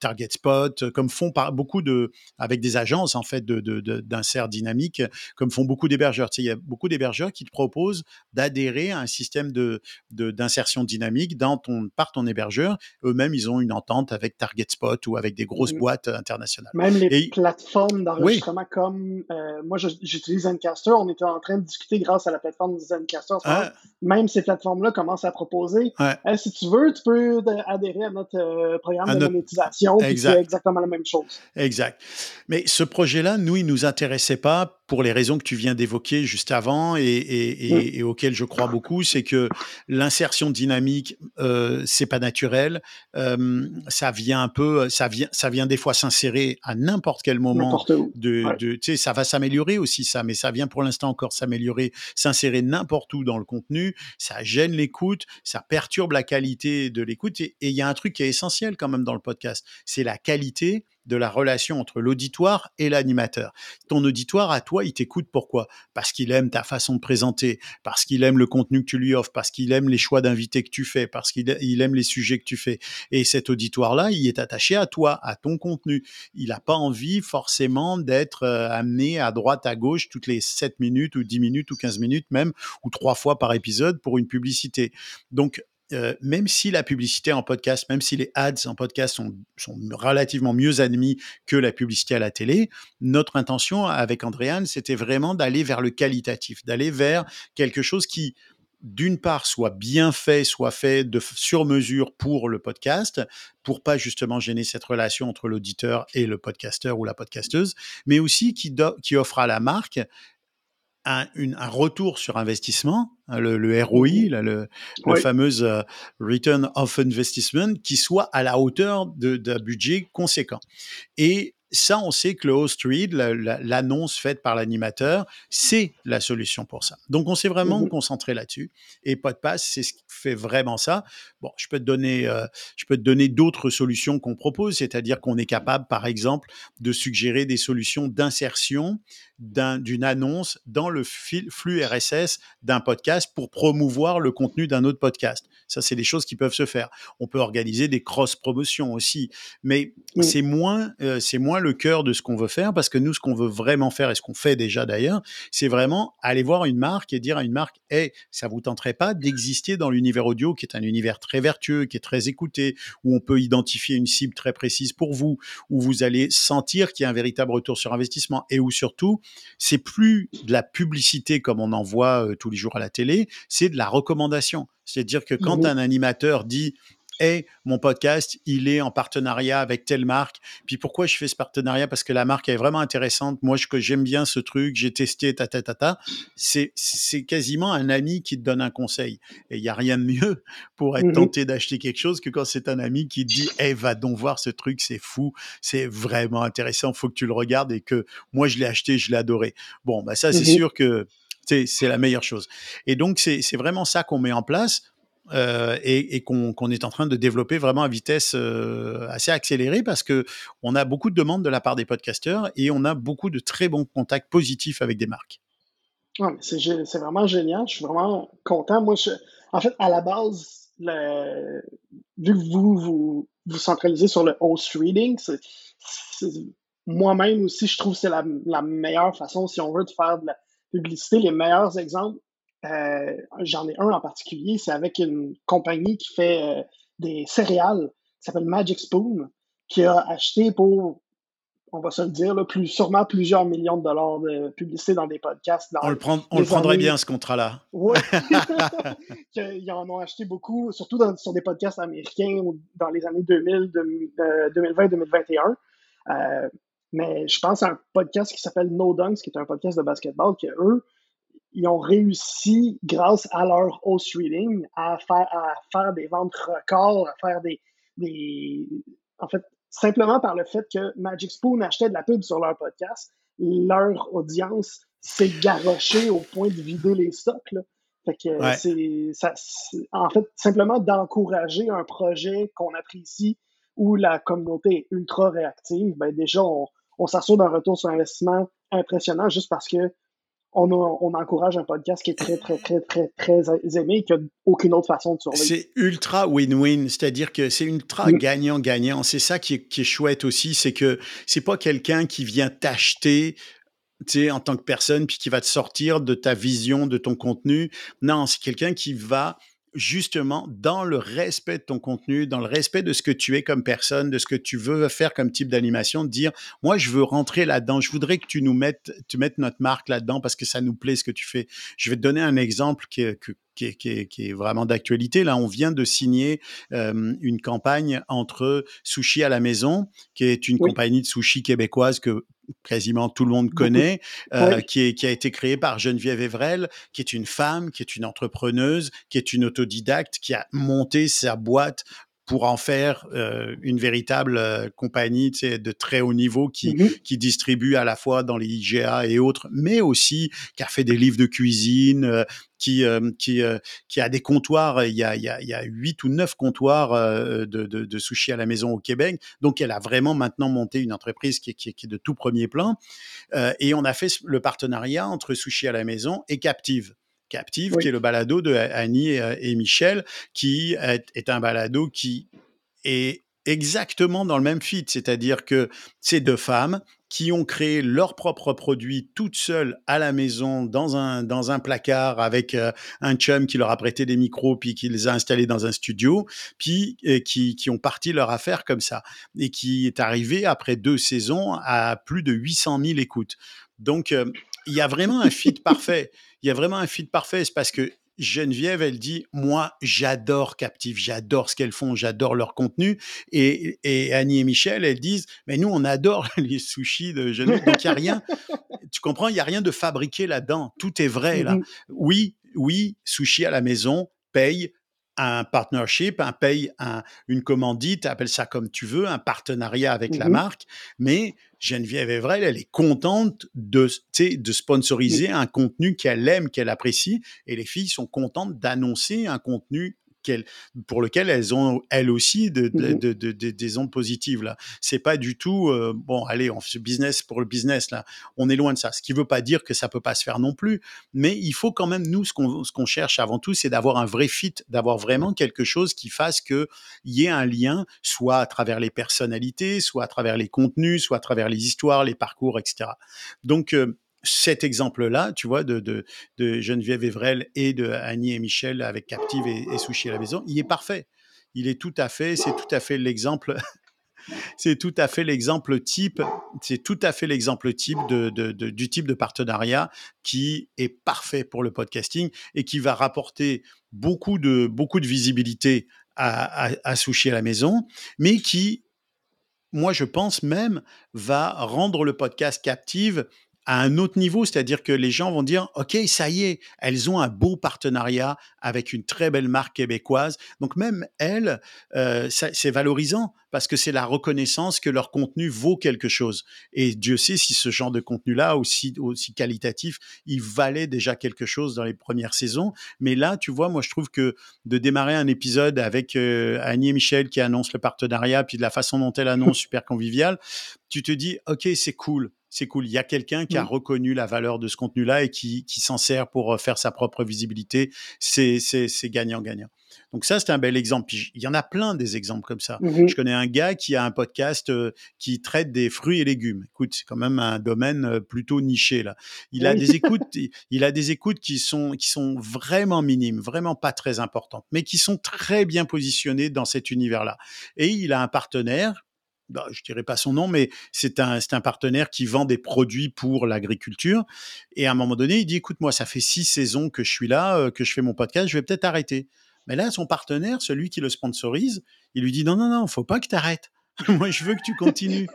Target Spot, comme font par, beaucoup de, avec des agences en fait d'insert de, dynamique, comme font beaucoup d'hébergeurs. Tu sais, il y a beaucoup d'hébergeurs qui te proposent d'adhérer à un système de d'insertion dynamique dans ton, par ton hébergeur. Eux-mêmes, ils ont une entente avec Target Spot ou avec des grosses mmh. boîtes internationales. Même les plateformes d'enregistrement comme moi, j'utilise Zencaster. On était en train de discuter grâce à la plateforme Zencaster. Ah. Même ces plateformes-là commencent à proposer. si tu veux, tu peux adhérer à notre euh, programme de monétisation, c'est exactement la même chose. Exact. Mais ce projet-là, nous, il nous intéressait pas pour les raisons que tu viens d'évoquer juste avant et, et, et, auxquelles je crois beaucoup, c'est que l'insertion dynamique, euh, c'est pas naturel. Euh, ça vient un peu, ça vient, ça vient des fois s'insérer à n'importe quel moment. De, de tu sais, ça va s'améliorer aussi ça, mais ça vient pour l'instant encore s'améliorer, s'insérer n'importe où dans le contenu. Ça gêne l'écoute, ça perturbe la qualité de l'écoute. Et il y a un truc qui est essentiel quand même dans le podcast, c'est la qualité de la relation entre l'auditoire et l'animateur. Ton auditoire, à toi, il t'écoute pourquoi? Parce qu'il aime ta façon de présenter, parce qu'il aime le contenu que tu lui offres, parce qu'il aime les choix d'invités que tu fais, parce qu'il aime les sujets que tu fais. Et cet auditoire-là, il est attaché à toi, à ton contenu. Il n'a pas envie forcément d'être euh, amené à droite, à gauche toutes les 7 minutes ou 10 minutes ou 15 minutes même, ou trois fois par épisode pour une publicité. Donc, euh, même si la publicité en podcast, même si les ads en podcast sont, sont, relativement mieux admis que la publicité à la télé, notre intention avec Andréane, c'était vraiment d'aller vers le qualitatif, d'aller vers quelque chose qui, d'une part, soit bien fait, soit fait de sur mesure pour le podcast, pour pas justement gêner cette relation entre l'auditeur et le podcasteur ou la podcasteuse, mais aussi qui, qui offre à la marque un, un, retour sur investissement, hein, le, le ROI, mmh là, le, le fameux euh, Return of Investment, qui soit à la hauteur d'un budget conséquent. Et ça, on sait que le host read, l'annonce faite par l'animateur, c'est la solution pour ça. Donc, on s'est vraiment mmh concentré là-dessus. Et Podpass, c'est ce qui fait vraiment ça. Bon, je peux te donner, euh, je peux te donner d'autres solutions qu'on propose, c'est-à-dire qu'on est capable, par exemple, de suggérer des solutions d'insertion d'une annonce dans le flux RSS d'un podcast pour promouvoir le contenu d'un autre podcast. Ça, c'est des choses qui peuvent se faire. On peut organiser des cross-promotions aussi, mais c'est moins, euh, c'est moins le cœur de ce qu'on veut faire parce que nous, ce qu'on veut vraiment faire et ce qu'on fait déjà d'ailleurs, c'est vraiment aller voir une marque et dire à une marque, hey, ça vous tenterait pas d'exister dans l'univers audio qui est un univers très vertueux, qui est très écouté, où on peut identifier une cible très précise pour vous, où vous allez sentir qu'il y a un véritable retour sur investissement et où surtout, c'est plus de la publicité comme on en voit euh, tous les jours à la télé, c'est de la recommandation. C'est-à-dire que quand mmh un animateur dit hey, mon podcast, il est en partenariat avec telle marque. Puis pourquoi je fais ce partenariat? Parce que la marque est vraiment intéressante. Moi, j'aime bien ce truc, j'ai testé, ta, ta, ta, ta. C'est, c'est quasiment un ami qui te donne un conseil. Et il n'y a rien de mieux pour être Mhm. tenté d'acheter quelque chose que quand c'est un ami qui te dit, hey, va donc voir ce truc, c'est fou, c'est vraiment intéressant, faut que tu le regardes et que moi, je l'ai acheté, je l'ai adoré. Bon, bah ça, c'est Mhm. sûr que c'est, c'est la meilleure chose. Et donc, c'est, c'est vraiment ça qu'on met en place euh, et, qu'on est en train de développer vraiment à vitesse euh, assez accélérée parce que on a beaucoup de demandes de la part des podcasteurs et on a beaucoup de très bons contacts positifs avec des marques. C'est vraiment génial. Je suis vraiment content. Moi, en fait, à la base, vu que vous, vous centralisez sur le host reading, moi-même aussi, je trouve que c'est la, la meilleure façon, si on veut, de faire de la publicité. Les meilleurs exemples, euh, j'en ai un en particulier, c'est avec une compagnie qui fait euh, des céréales, qui s'appelle Magic Spoon, qui a acheté pour on va se le dire, là, plus, sûrement plusieurs millions de dollars de publicité dans des podcasts. Dans On le, prend, on les le prendrait années- bien ce contrat-là. Ouais. Ils en ont acheté beaucoup, surtout dans- sur des podcasts américains dans les années 2000, euh, 2020-2021. Euh, mais je pense à un podcast qui s'appelle No Dunks, qui est un podcast de basketball, que eux, ils ont réussi, grâce à leur host reading, à faire, à faire des ventes records, à faire des, des. En fait, simplement par le fait que Magic Spoon achetait de la pub sur leur podcast, leur audience s'est garochée au point de vider les stocks. Là. Fait que Ouais. c'est, ça, c'est- en fait, simplement d'encourager un projet qu'on apprécie où la communauté est ultra réactive, ben déjà, on, on s'assure d'un retour sur investissement impressionnant juste parce que on, a- on encourage un podcast qui est très, très, très, très, très aimé et qui n'a aucune autre façon de survivre. C'est ultra win-win, c'est-à-dire que c'est ultra Mm. gagnant-gagnant. C'est ça qui est, qui est chouette aussi, c'est que c'est pas quelqu'un qui vient t'acheter en tant que personne, puis qui va te sortir de ta vision, de ton contenu. Non, c'est quelqu'un qui va justement dans le respect de ton contenu, dans le respect de ce que tu es comme personne, de ce que tu veux faire comme type d'animation, dire, moi, je veux rentrer là-dedans, je voudrais que tu nous mettes, tu mettes notre marque là-dedans parce que ça nous plaît ce que tu fais. Je vais te donner un exemple qui que- qui est, qui est- qui est vraiment d'actualité. Là, on vient de signer euh, une campagne entre Sushi à la maison, qui est une Oui. compagnie de sushi québécoise que quasiment tout le monde connaît, euh, Oui. qui, est, qui a été créée par Geneviève Evrel, qui est une femme, qui est une entrepreneuse, qui est une autodidacte, qui a monté sa boîte pour en faire euh, une véritable euh, compagnie de très haut niveau qui, Mhm. qui distribue à la fois dans les IGA et autres, mais aussi qui a fait des livres de cuisine, euh, qui, euh, qui, euh, qui a des comptoirs. Il y a, il y a, il y a huit ou neuf comptoirs euh, de, de, de sushi à la maison au Québec. Donc, elle a vraiment maintenant monté une entreprise qui, est- qui, est- qui est de tout premier plan. Et on a fait le partenariat entre Sushi à la maison et Captive. Captive, Oui. qui est le balado de Annie et, et Michel, qui est, est un balado qui est exactement dans le même fit, c'est-à-dire que c'est deux femmes qui ont créé leurs propres produits toutes seules à la maison dans un, dans un placard avec euh, un chum qui leur a prêté des micros puis qui les a installés dans un studio puis euh, qui, qui ont parti leur affaire comme ça et qui est arrivé après deux saisons à plus de 800 000 écoutes. Donc euh, il y a vraiment un fit parfait. Il y a vraiment un fit parfait, c'est parce que Geneviève, elle dit, moi, j'adore Captive, j'adore ce qu'elles font, j'adore leur contenu. Et, et, Annie et Michel, elles disent, mais nous, on adore les sushis de Geneviève. Donc, il n'y a rien, tu comprends, il n'y a rien de fabriqué là-dedans. Tout est vrai, là. Mhm. Oui, oui, sushi à la maison paye un partnership, un paye un, une commandite, appelle ça comme tu veux, un partenariat avec la marque, mais Geneviève Evrel, elle est contente de, de sponsoriser un contenu qu'elle aime, qu'elle apprécie, et les filles sont contentes d'annoncer un contenu pour lequel elles ont elles aussi de, de, de, de, de- des ondes positives là. C'est pas du tout euh, bon. Allez, on fait ce business pour le business là. On est loin de ça. Ce qui veut pas dire que ça peut pas se faire non plus. Mais il faut quand même nous ce qu'on ce qu'on cherche avant tout, c'est d'avoir un vrai fit, d'avoir vraiment quelque chose qui fasse que y ait un lien, soit à travers les personnalités, soit à travers les contenus, soit à travers les histoires, les parcours, etc. Donc euh, cet exemple-là, tu vois, de, de, de Geneviève Evrel et de Annie et Michel avec Captive et, et Sushi à la maison, il est parfait. Il est tout à fait, c'est tout à fait l'exemple, c'est tout à fait l'exemple type, c'est tout à fait l'exemple type de, de, du type de partenariat qui est parfait pour le podcasting et qui va rapporter beaucoup de, beaucoup de visibilité à, à, à sushi à la maison, mais qui, moi je pense même, va rendre le podcast captive à un autre niveau, c'est-à-dire que les gens vont dire, OK, ça y est, elles ont un beau partenariat avec une très belle marque québécoise. Donc même elles, euh, c'est valorisant parce que c'est la reconnaissance que leur contenu vaut quelque chose. Et Dieu sait si ce genre de contenu-là, aussi, aussi qualitatif, il valait déjà quelque chose dans les premières saisons. Mais là, tu vois, moi, je trouve que de démarrer un épisode avec euh, Annie et Michel qui annoncent le partenariat, puis de la façon dont elle annonce, super convivial, tu te dis, OK, c'est cool c'est cool. Il y a quelqu'un qui a reconnu la valeur de ce contenu-là et qui, qui s'en sert pour euh, faire sa propre visibilité. C'est gagnant-gagnant. Donc ça, c'est un bel exemple. Puis il y en a plein des exemples comme ça. Mmh Je connais un gars qui a un podcast euh, qui traite des fruits et légumes. Écoute, c'est quand même un domaine euh, plutôt niché là. Il a des écoutes, il a des écoutes qui sont qui sont vraiment minimes, vraiment pas très importantes, mais qui sont très bien positionnées dans cet univers-là. Et il a un partenaire bah, je dirais pas son nom, mais c'est un, un partenaire qui vend des produits pour l'agriculture. Et à un moment donné, il dit, écoute, moi, ça fait six saisons que je suis là, euh, que je fais mon podcast, je vais peut-être arrêter. Mais là, son partenaire, celui qui le sponsorise, il lui dit, non, non, non, faut pas que tu arrêtes. moi, je veux que tu continues.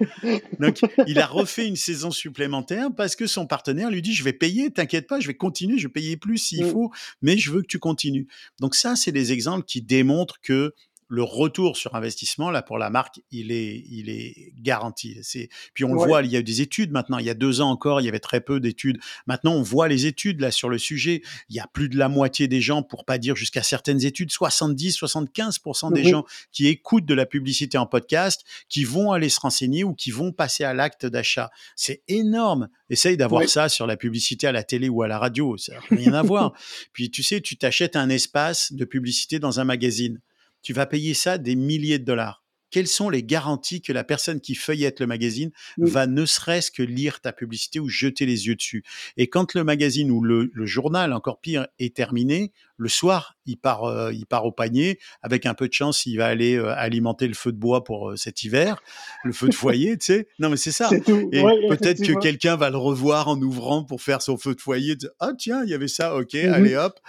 Donc, il a refait une saison supplémentaire parce que son partenaire lui dit, je vais payer, t'inquiète pas, je vais continuer, je vais payer plus s'il mmh. faut, mais je veux que tu continues. Donc ça, c'est des exemples qui démontrent que le retour sur investissement, là, pour la marque, il est, il est garanti. C'est, puis on le voit, il y a eu des études maintenant. Il y a deux ans encore, il y avait très peu d'études. Maintenant, on voit les études, là, sur le sujet. Il y a plus de la moitié des gens, pour pas dire jusqu'à certaines études, 70, 75% des gens qui écoutent de la publicité en podcast, qui vont aller se renseigner ou qui vont passer à l'acte d'achat. C'est énorme. Essaye d'avoir ça sur la publicité à la télé ou à la radio. Ça n'a rien à voir. Puis, tu sais, tu t'achètes un espace de publicité dans un magazine tu vas payer ça des milliers de dollars. Quelles sont les garanties que la personne qui feuillette le magazine va ne serait-ce que lire ta publicité ou jeter les yeux dessus? Et quand le magazine ou le, journal, encore pire, est terminé, le soir, il part, euh, il part au panier. Avec un peu de chance, il va aller euh, alimenter le feu de bois pour euh, cet hiver, le feu de foyer, tu sais. Non, mais c'est ça. Et peut-être que quelqu'un va le revoir en ouvrant pour faire son feu de foyer. Ah tiens, il y avait ça, ok, mmh allez hop.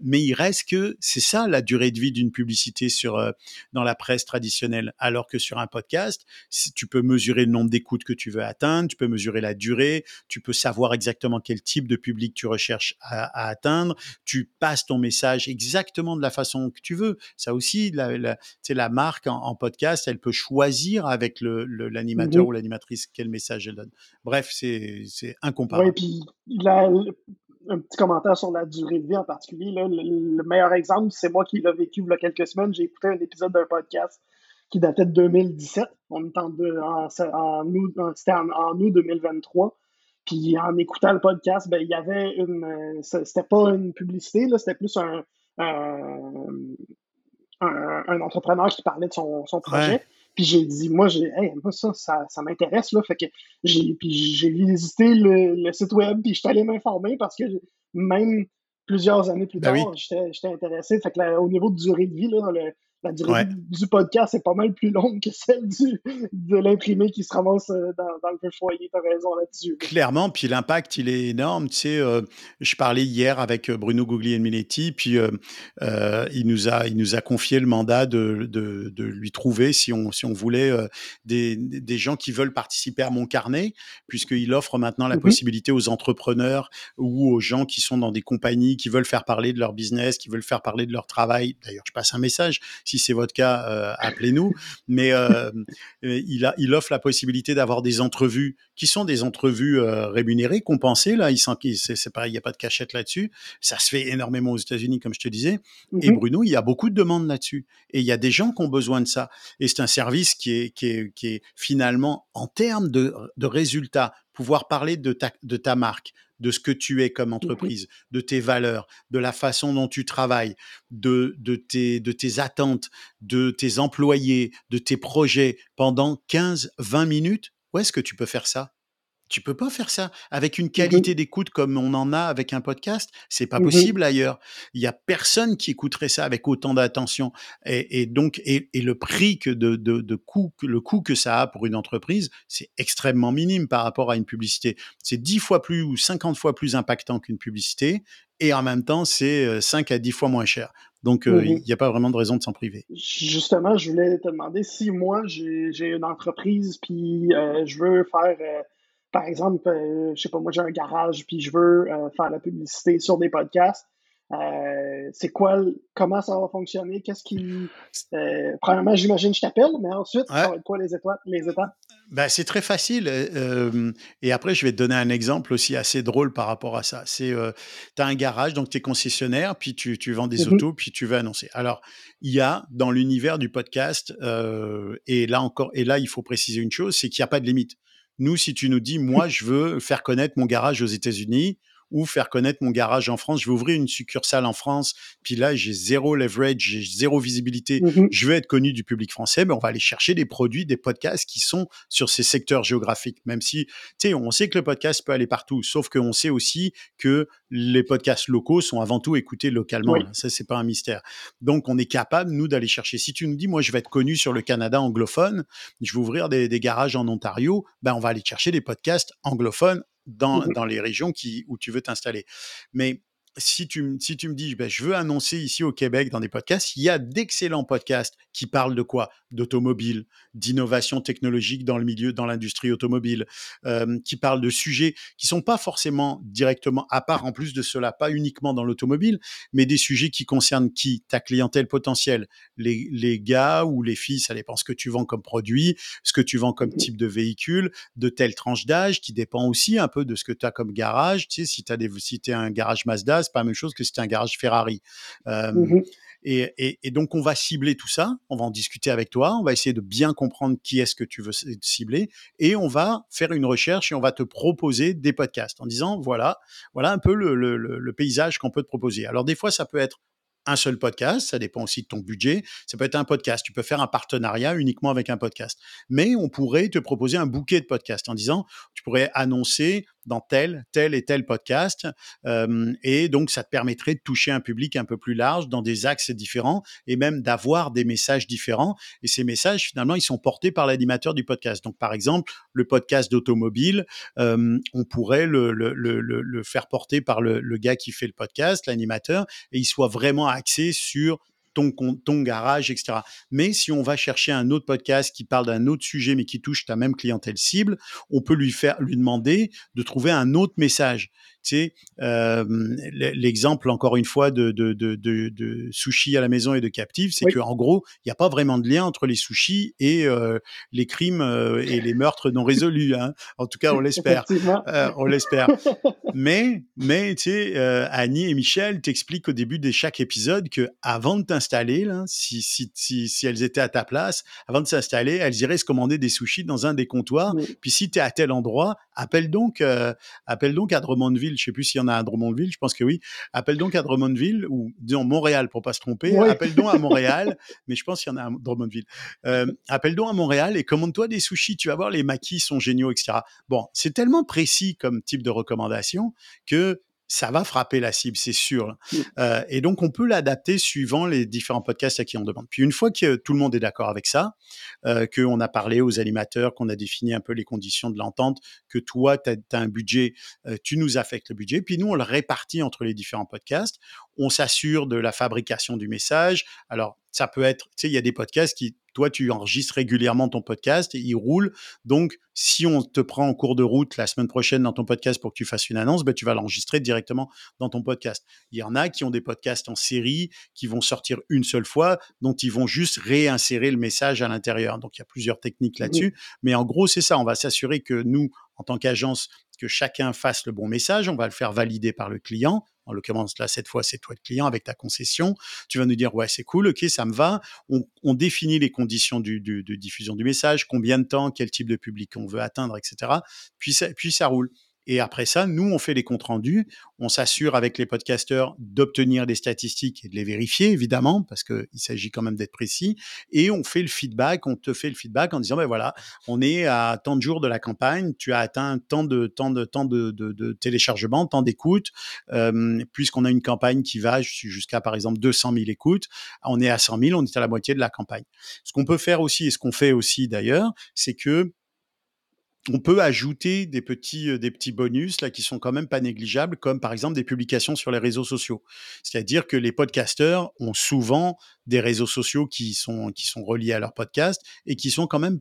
mais il reste que c'est ça la durée de vie d'une publicité sur dans la presse traditionnelle alors que sur un podcast, tu peux mesurer le nombre d'écoutes que tu veux atteindre, tu peux mesurer la durée, tu peux savoir exactement quel type de public tu recherches à, atteindre, tu passes ton message exactement de la façon que tu veux. Ça aussi, la, la, la marque en, podcast, elle peut choisir avec l'animateur mmh ou l'animatrice quel message elle donne. Bref, c'est incomparable. Oui, puis un petit commentaire sur la durée de vie en particulier. le, meilleur exemple, c'est moi qui l'ai vécu il y a quelques semaines. J'ai écouté un épisode d'un podcast qui datait de 2017. On est en, en, c'était en, août 2023. Puis en écoutant le podcast, ben, il y avait une. Euh, c'était pas une publicité, là, c'était plus un, un, entrepreneur qui parlait de son, son projet. Puis j'ai dit, moi, j'ai, hey, moi, ça, ça, ça m'intéresse, là. Fait que j'ai, puis j'ai visité le, le, site web, puis j'étais allé m'informer parce que même plusieurs années plus ben tard, j'étais intéressé. Fait que là, au niveau de durée de vie, là, le, la durée du podcast est pas mal plus longue que celle du, de l'imprimé qui se ramasse euh, dans, dans le foyer. T'as raison là-dessus. Clairement, puis l'impact, il est énorme. Tu sais, euh, je parlais hier avec euh, Bruno Guglielminetti, puis il, nous a, il nous a confié le mandat de, de, de lui trouver, si on, si on voulait, des, des, gens qui veulent participer à mon carnet, puisqu'il offre maintenant la mmh possibilité aux entrepreneurs ou aux gens qui sont dans des compagnies, qui veulent faire parler de leur business, qui veulent faire parler de leur travail. D'ailleurs, je passe un message si c'est votre cas, euh, appelez-nous. Mais euh, il, a, il offre la possibilité d'avoir des entrevues qui sont des entrevues euh, rémunérées, compensées. Là, il c'est pareil, il n'y a pas de cachette là-dessus. Ça se fait énormément aux États-Unis, comme je te disais. Et mmh Bruno, il y a beaucoup de demandes là-dessus. Et il y a des gens qui ont besoin de ça. Et c'est un service qui est, qui est, qui est finalement, en termes de, de résultats, pouvoir parler de ta, de ta marque, de ce que tu es comme mmh entreprise, de tes valeurs, de la façon dont tu travailles, de, de, tes, de tes attentes, de tes employés, de tes projets pendant 15, 20 minutes, où est-ce que tu peux faire ça? Tu peux pas faire ça avec une mmh qualité d'écoute comme on en a avec un podcast. C'est pas mmh possible ailleurs. Il y a personne qui écouterait ça avec autant d'attention. Et, donc, et, le prix que de, de, coût, le coût que ça a pour une entreprise, c'est extrêmement minime par rapport à une publicité. C'est 10 fois plus ou 50 fois plus impactant qu'une publicité et en même temps, c'est 5 à 10 fois moins cher. Donc, il n'y mhm. a pas vraiment de raison de s'en priver. Justement, je voulais te demander si moi, j'ai une entreprise, puis je veux faire par exemple, je je sais pas, moi j'ai un garage puis je veux faire la publicité sur des podcasts. Euh, c'est quoi, comment ça va fonctionner, qu'est-ce qui. Euh, premièrement, j'imagine que je t'appelle, mais ensuite, ça va être quoi les étapes? Les étapes? Ben, c'est très facile. Euh, et après, je vais te donner un exemple aussi assez drôle par rapport à ça. C'est, tu as un garage, donc tu es concessionnaire, puis tu, tu vends des mm-hmm. autos, puis tu veux annoncer. Alors, il y a dans l'univers du podcast, et là encore, et là, il faut préciser une chose, c'est qu'il n'y a pas de limite. Nous, si tu nous dis, moi, je veux faire connaître mon garage aux États-Unis, ou faire connaître mon garage en France. Je vais ouvrir une succursale en France, puis là, j'ai zéro leverage, j'ai zéro visibilité. Mmh je veux être connu du public français, mais on va aller chercher des produits, des podcasts qui sont sur ces secteurs géographiques, même si, tu sais, on sait que le podcast peut aller partout, sauf qu'on sait aussi que les podcasts locaux sont avant tout écoutés localement. Ça, c'est pas un mystère. Donc, on est capable, nous, d'aller chercher. Si tu nous dis, moi, je vais être connu sur le Canada anglophone, je vais ouvrir des, des garages en Ontario, ben, on va aller chercher des podcasts anglophones dans, mmh dans les régions qui, où tu veux t'installer. Mais si tu, si tu me dis, ben, je veux annoncer ici au Québec dans des podcasts, il y a d'excellents podcasts qui parlent de quoi? D'automobile, d'innovation technologique dans le milieu, dans l'industrie automobile, qui parlent de sujets qui sont pas forcément directement, à part en plus de cela, pas uniquement dans l'automobile, mais des sujets qui concernent qui? Ta clientèle potentielle, les, les gars ou les filles, ça dépend ce que tu vends comme produit, ce que tu vends comme type de véhicule, de telle tranche d'âge, qui dépend aussi un peu de ce que tu as comme garage. Tu sais, si tu si es un garage Mazda, c'est pas la même chose que si c'était un garage Ferrari. Mmh et, donc, on va cibler tout ça, on va en discuter avec toi, on va essayer de bien comprendre qui est-ce que tu veux cibler, et on va faire une recherche et on va te proposer des podcasts en disant, voilà, voilà un peu le paysage qu'on peut te proposer. Alors, des fois, ça peut être un seul podcast, ça dépend aussi de ton budget. Ça peut être un podcast, tu peux faire un partenariat uniquement avec un podcast. Mais on pourrait te proposer un bouquet de podcasts en disant, tu pourrais annoncer dans tel, tel et tel podcast. et donc, ça te permettrait de toucher un public un peu plus large dans des axes différents et même d'avoir des messages différents. Et ces messages, finalement, ils sont portés par l'animateur du podcast. Donc, par exemple, le podcast d'automobile, on pourrait le, le, le, le, faire porter par le, gars qui fait le podcast, l'animateur, et il soit vraiment axé sur ton, garage, etc. Mais si on va chercher un autre podcast qui parle d'un autre sujet, mais qui touche ta même clientèle cible, on peut lui faire, lui demander de trouver un autre message. Tu sais, euh, l'exemple encore une fois de, de, de, de, sushi à la maison et de captive, c'est que en gros, il n'y a pas vraiment de lien entre les sushis et euh, les crimes euh, et les meurtres non résolus. Hein. En tout cas, on l'espère. on l'espère. mais, mais tu sais, Annie et Michel t'expliquent au début de chaque épisode que avant de t'installer, là, si, si, si, si, elles étaient à ta place, avant de s'installer, elles iraient se commander des sushis dans un des comptoirs. Puis si tu es à tel endroit, appelle donc, appelle donc à Drummondville je sais plus s'il y en a à Drummondville, je pense que oui. Appelle donc à Drummondville ou disons Montréal pour pas se tromper. Appelle donc à Montréal, mais je pense qu'il y en a à Drummondville. Euh, appelle donc à Montréal et commande-toi des sushis. Tu vas voir, les maquis sont géniaux, etc. Bon, c'est tellement précis comme type de recommandation que ça va frapper la cible, c'est sûr. Euh, et donc, on peut l'adapter suivant les différents podcasts à qui on demande. Puis, une fois que tout le monde est d'accord avec ça, euh, qu'on a parlé aux animateurs, qu'on a défini un peu les conditions de l'entente, que toi, tu as, un budget, euh, tu nous affectes le budget, puis nous, on le répartit entre les différents podcasts. On s'assure de la fabrication du message. Alors, ça peut être, tu sais, il y a des podcasts qui toi, tu enregistres régulièrement ton podcast et il roule. Donc, si on te prend en cours de route la semaine prochaine dans ton podcast pour que tu fasses une annonce, ben, tu vas l'enregistrer directement dans ton podcast. Il y en a qui ont des podcasts en série qui vont sortir une seule fois, dont ils vont juste réinsérer le message à l'intérieur. Donc, il y a plusieurs techniques là-dessus. Mais en gros, c'est ça. On va s'assurer que nous, en tant qu'agence, que chacun fasse le bon message. On va le faire valider par le client. En l'occurrence, là, cette fois, c'est toi le client avec ta concession. Tu vas nous dire, ouais, c'est cool, ok, ça me va. On, définit les conditions de diffusion du message, combien de temps, quel type de public on veut atteindre, etc. Puis puis ça roule. Et après ça, nous, on fait les comptes rendus. On s'assure avec les podcasteurs d'obtenir des statistiques et de les vérifier, évidemment, parce qu'il s'agit quand même d'être précis. Et on fait le feedback, on te fait le feedback en disant, ben voilà, on est à tant de jours de la campagne, tu as atteint tant de, tant de, tant de, téléchargements, tant d'écoutes, puisqu'on a une campagne qui va jusqu'à, par exemple, 200 000 écoutes. On est à 100 000, on est à la moitié de la campagne. Ce qu'on peut faire aussi, et ce qu'on fait aussi d'ailleurs, c'est que on peut ajouter des petits, euh, des petits bonus là qui sont quand même pas négligeables, comme par exemple des publications sur les réseaux sociaux. C'est-à-dire que les podcasteurs ont souvent des réseaux sociaux qui sont, qui sont reliés à leur podcast et qui sont quand même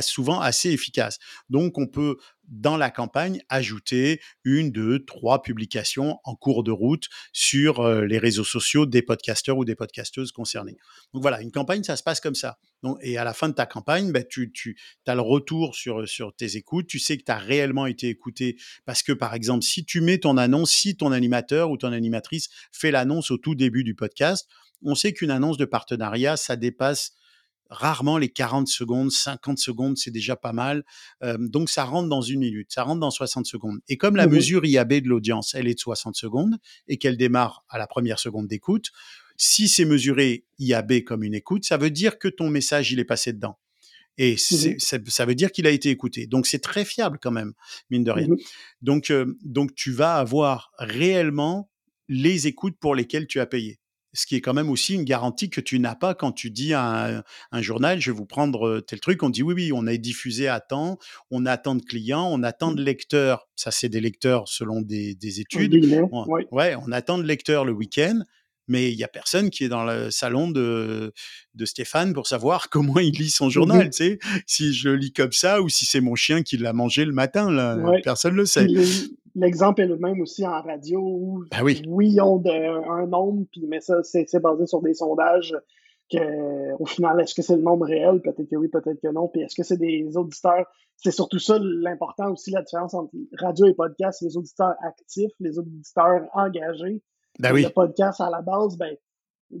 souvent assez efficaces. Donc, on peut, dans la campagne, ajouter une, deux, trois publications en cours de route sur euh, les réseaux sociaux des podcasteurs ou des podcasteuses concernés. Donc voilà, une campagne, ça se passe comme ça. Et à la fin de ta campagne, ben, tu, tu as le retour sur, sur tes écoutes, tu sais que tu as réellement été écouté parce que, par exemple, si tu mets ton annonce, si ton animateur ou ton animatrice fait l'annonce au tout début du podcast, on sait qu'une annonce de partenariat, ça dépasse rarement les 40 secondes, 50 secondes, c'est déjà pas mal. Euh, donc ça rentre dans une minute, ça rentre dans 60 secondes. Et comme la mmh mesure IAB de l'audience, elle est de 60 secondes et qu'elle démarre à la première seconde d'écoute, si c'est mesuré IAB comme une écoute, ça veut dire que ton message, il est passé dedans. Et mmh ça, veut dire qu'il a été écouté. Donc c'est très fiable quand même, mine de rien. Mmh donc, euh, donc tu vas avoir réellement les écoutes pour lesquelles tu as payé ce qui est quand même aussi une garantie que tu n'as pas quand tu dis à un, journal, je vais vous prendre tel truc. On dit oui, oui, on a diffusé à temps, on a tant de clients, on a tant de mmh. lecteurs. Ça, c'est des lecteurs selon des, études. On, ouais, on a tant de lecteurs le week-end. Mais il y a personne qui est dans le salon de, de Stéphane pour savoir comment il lit son mmh journal, tu sais. Si je lis comme ça ou si c'est mon chien qui l'a mangé le matin, là, personne ne le sait l'exemple est le même aussi en radio où ben oui. ils ont un nombre, puis mais ça, c'est basé sur des sondages que au final, est-ce que c'est le nombre réel? Peut-être que oui, peut-être que non. Puis est-ce que c'est des auditeurs? C'est surtout ça l'important aussi, la différence entre radio et podcast, les auditeurs actifs, les auditeurs engagés. Ben oui. Le podcast, à la base, ben,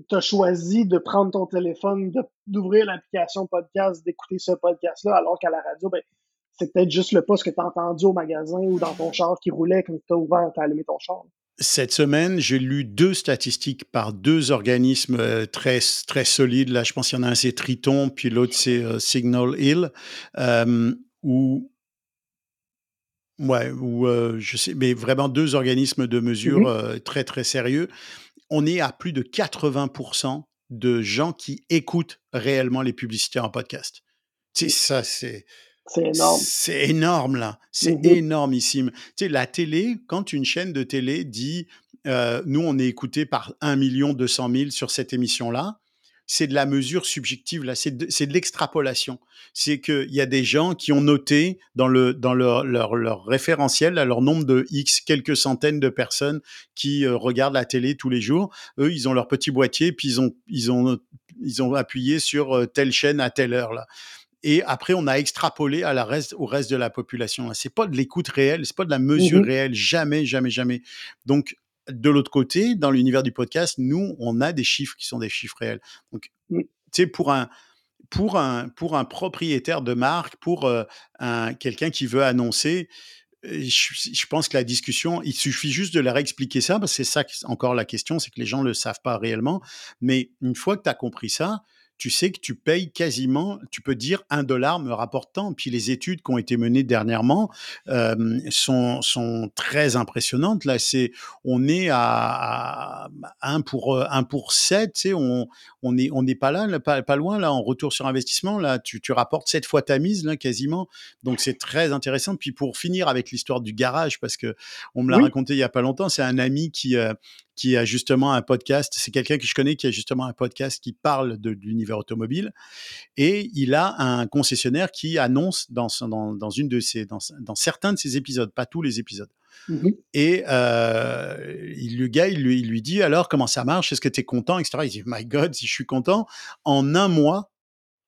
tu as choisi de prendre ton téléphone, d'ouvrir l'application podcast, d'écouter ce podcast-là, alors qu'à la radio, ben, c'est peut-être juste le poste que tu as entendu au magasin ou dans ton char qui roulait quand tu as ouvert, tu as allumé ton char. Cette semaine, j'ai lu deux statistiques par deux organismes euh, très, très solides. Là, je pense qu'il y en a un, c'est Triton, puis l'autre, c'est euh, Signal Hill, euh, où Ouais, ou je sais, mais vraiment deux organismes de mesure mm-hmm. très très sérieux. On est à plus de 80% de gens qui écoutent réellement les publicités en podcast. C'est ça, c'est c'est énorme. C'est énorme, là. C'est mmh énormissime. Tu sais, la télé, quand une chaîne de télé dit euh, Nous, on est écouté par 1 million 200 000 sur cette émission-là, c'est de la mesure subjective, là. C'est de, de l'extrapolation. C'est qu'il y a des gens qui ont noté dans, le, dans leur, leur, leur référentiel, leur nombre de X, quelques centaines de personnes qui euh, regardent la télé tous les jours. Eux, ils ont leur petit boîtier, puis ils ont, ils ont, ils ont appuyé sur euh, telle chaîne à telle heure, là et après on a extrapolé à la reste, au reste de la population. C'est pas de l'écoute réelle, c'est pas de la mesure mmh réelle, jamais, jamais, jamais. Donc de l'autre côté, dans l'univers du podcast, nous on a des chiffres qui sont des chiffres réels. Donc mmh. tu sais pour un pour un pour un propriétaire de marque, pour euh, un quelqu'un qui veut annoncer, euh, je, je, pense que la discussion, il suffit juste de leur expliquer ça, parce que c'est ça encore la question, c'est que les gens ne le savent pas réellement. Mais une fois que tu as compris ça, tu sais que tu payes quasiment, tu peux dire un dollar me rapporte tant. Puis les études qui ont été menées dernièrement euh, sont, sont très impressionnantes. Là, c'est, on est à, 1 pour 1 pour 7, tu sais, on on n'est on est pas là, pas, pas, loin là en retour sur investissement. Là, tu, tu rapportes 7 fois ta mise là quasiment. Donc c'est très intéressant. Puis pour finir avec l'histoire du garage, parce que on me l'a raconté il y a pas longtemps, c'est un ami qui euh, qui a justement un podcast. C'est quelqu'un que je connais qui a justement un podcast qui parle de, l'univers automobile. Et il a un concessionnaire qui annonce dans, dans, dans une de ses, dans, dans, certains de ses épisodes, pas tous les épisodes. Mmh Et euh, il, le gars, il lui, il lui dit alors comment ça marche? Est-ce que tu es content etc. Il dit My God, si je suis content, en un mois,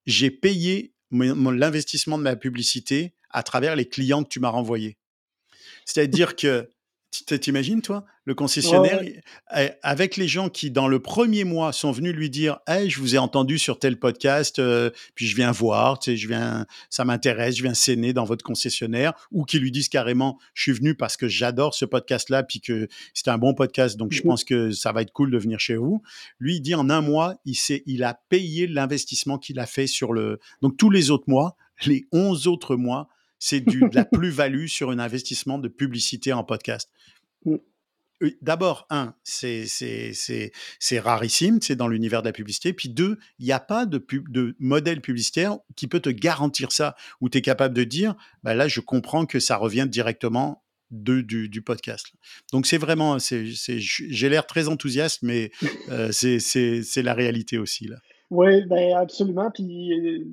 j'ai payé l'investissement de ma publicité à travers les clients que tu m'as renvoyés. C'est-à-dire que T'imagines, toi, le concessionnaire, eh, avec les gens qui, dans le premier mois, sont venus lui dire hey, Je vous ai entendu sur tel podcast, euh, puis je viens voir, tu sais, je viens, ça m'intéresse, je viens saigner dans votre concessionnaire, ou qui lui disent carrément Je suis venu parce que j'adore ce podcast-là, puis que c'est un bon podcast, donc je mmh pense que ça va être cool de venir chez vous. Lui, il dit En un mois, il, il a payé l'investissement qu'il a fait sur le. Donc, tous les autres mois, les 11 autres mois, c'est de la plus-value sur un investissement de publicité en podcast. Mm. D'abord, un, c'est rarissime, c'est dans l'univers de la publicité. Puis deux, il n'y a pas de, pub, de modèle publicitaire qui peut te garantir ça, où tu es capable de dire, bah là, je comprends que ça revient directement de, du, du, podcast. Donc c'est vraiment, j'ai l'air très enthousiaste, mais euh, c'est la réalité aussi. là. Oui, ben absolument. Puis euh,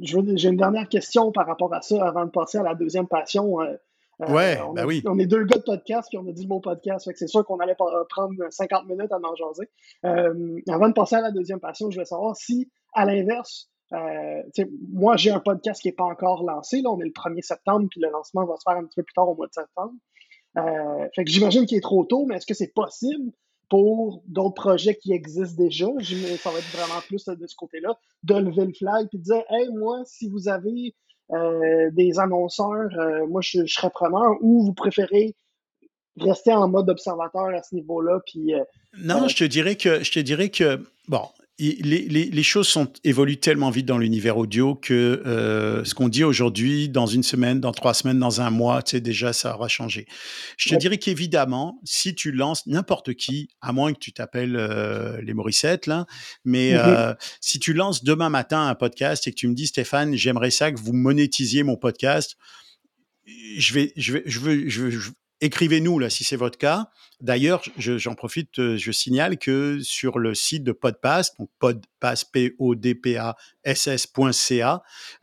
j'ai une dernière question par rapport à ça avant de passer à la deuxième passion. Euh, ouais, on, ben oui. On est deux gars de podcast, puis on a dit le mot podcast. c'est sûr qu'on allait prendre 50 minutes à en jaser. avant de passer à la deuxième passion, je voulais savoir si, à l'inverse, euh, moi, j'ai un podcast qui n'est pas encore lancé. Là, on est le 1er septembre, puis le lancement va se faire un petit peu plus tard au mois de septembre. Euh, fait que j'imagine qu'il est trop tôt, mais est-ce que c'est possible pour d'autres projets qui existent déjà? Ça va être vraiment plus de ce côté-là, de lever le flag et de dire Hey, moi, si vous avez euh, des annonceurs, moi, je, je, serais preneur, ou vous préférez rester en mode observateur à ce niveau-là. Puis, non, je te dirais que je te dirais que bon, les, choses sont, évoluent tellement vite dans l'univers audio que euh, ce qu'on dit aujourd'hui, dans une semaine, dans trois semaines, dans un mois, tu sais, déjà, ça aura changé. Je te dirais qu'évidemment, si tu lances n'importe qui, à moins que tu t'appelles euh, les Morissettes, là, mais mm-hmm. euh, si tu lances demain matin un podcast et que tu me dis, Stéphane, j'aimerais ça que vous monétisiez mon podcast, je vais, je vais, je veux, je veux, écrivez-nous là si c'est votre cas. D'ailleurs, j'en profite, euh, je signale que sur le site de Podpass, donc podpass, p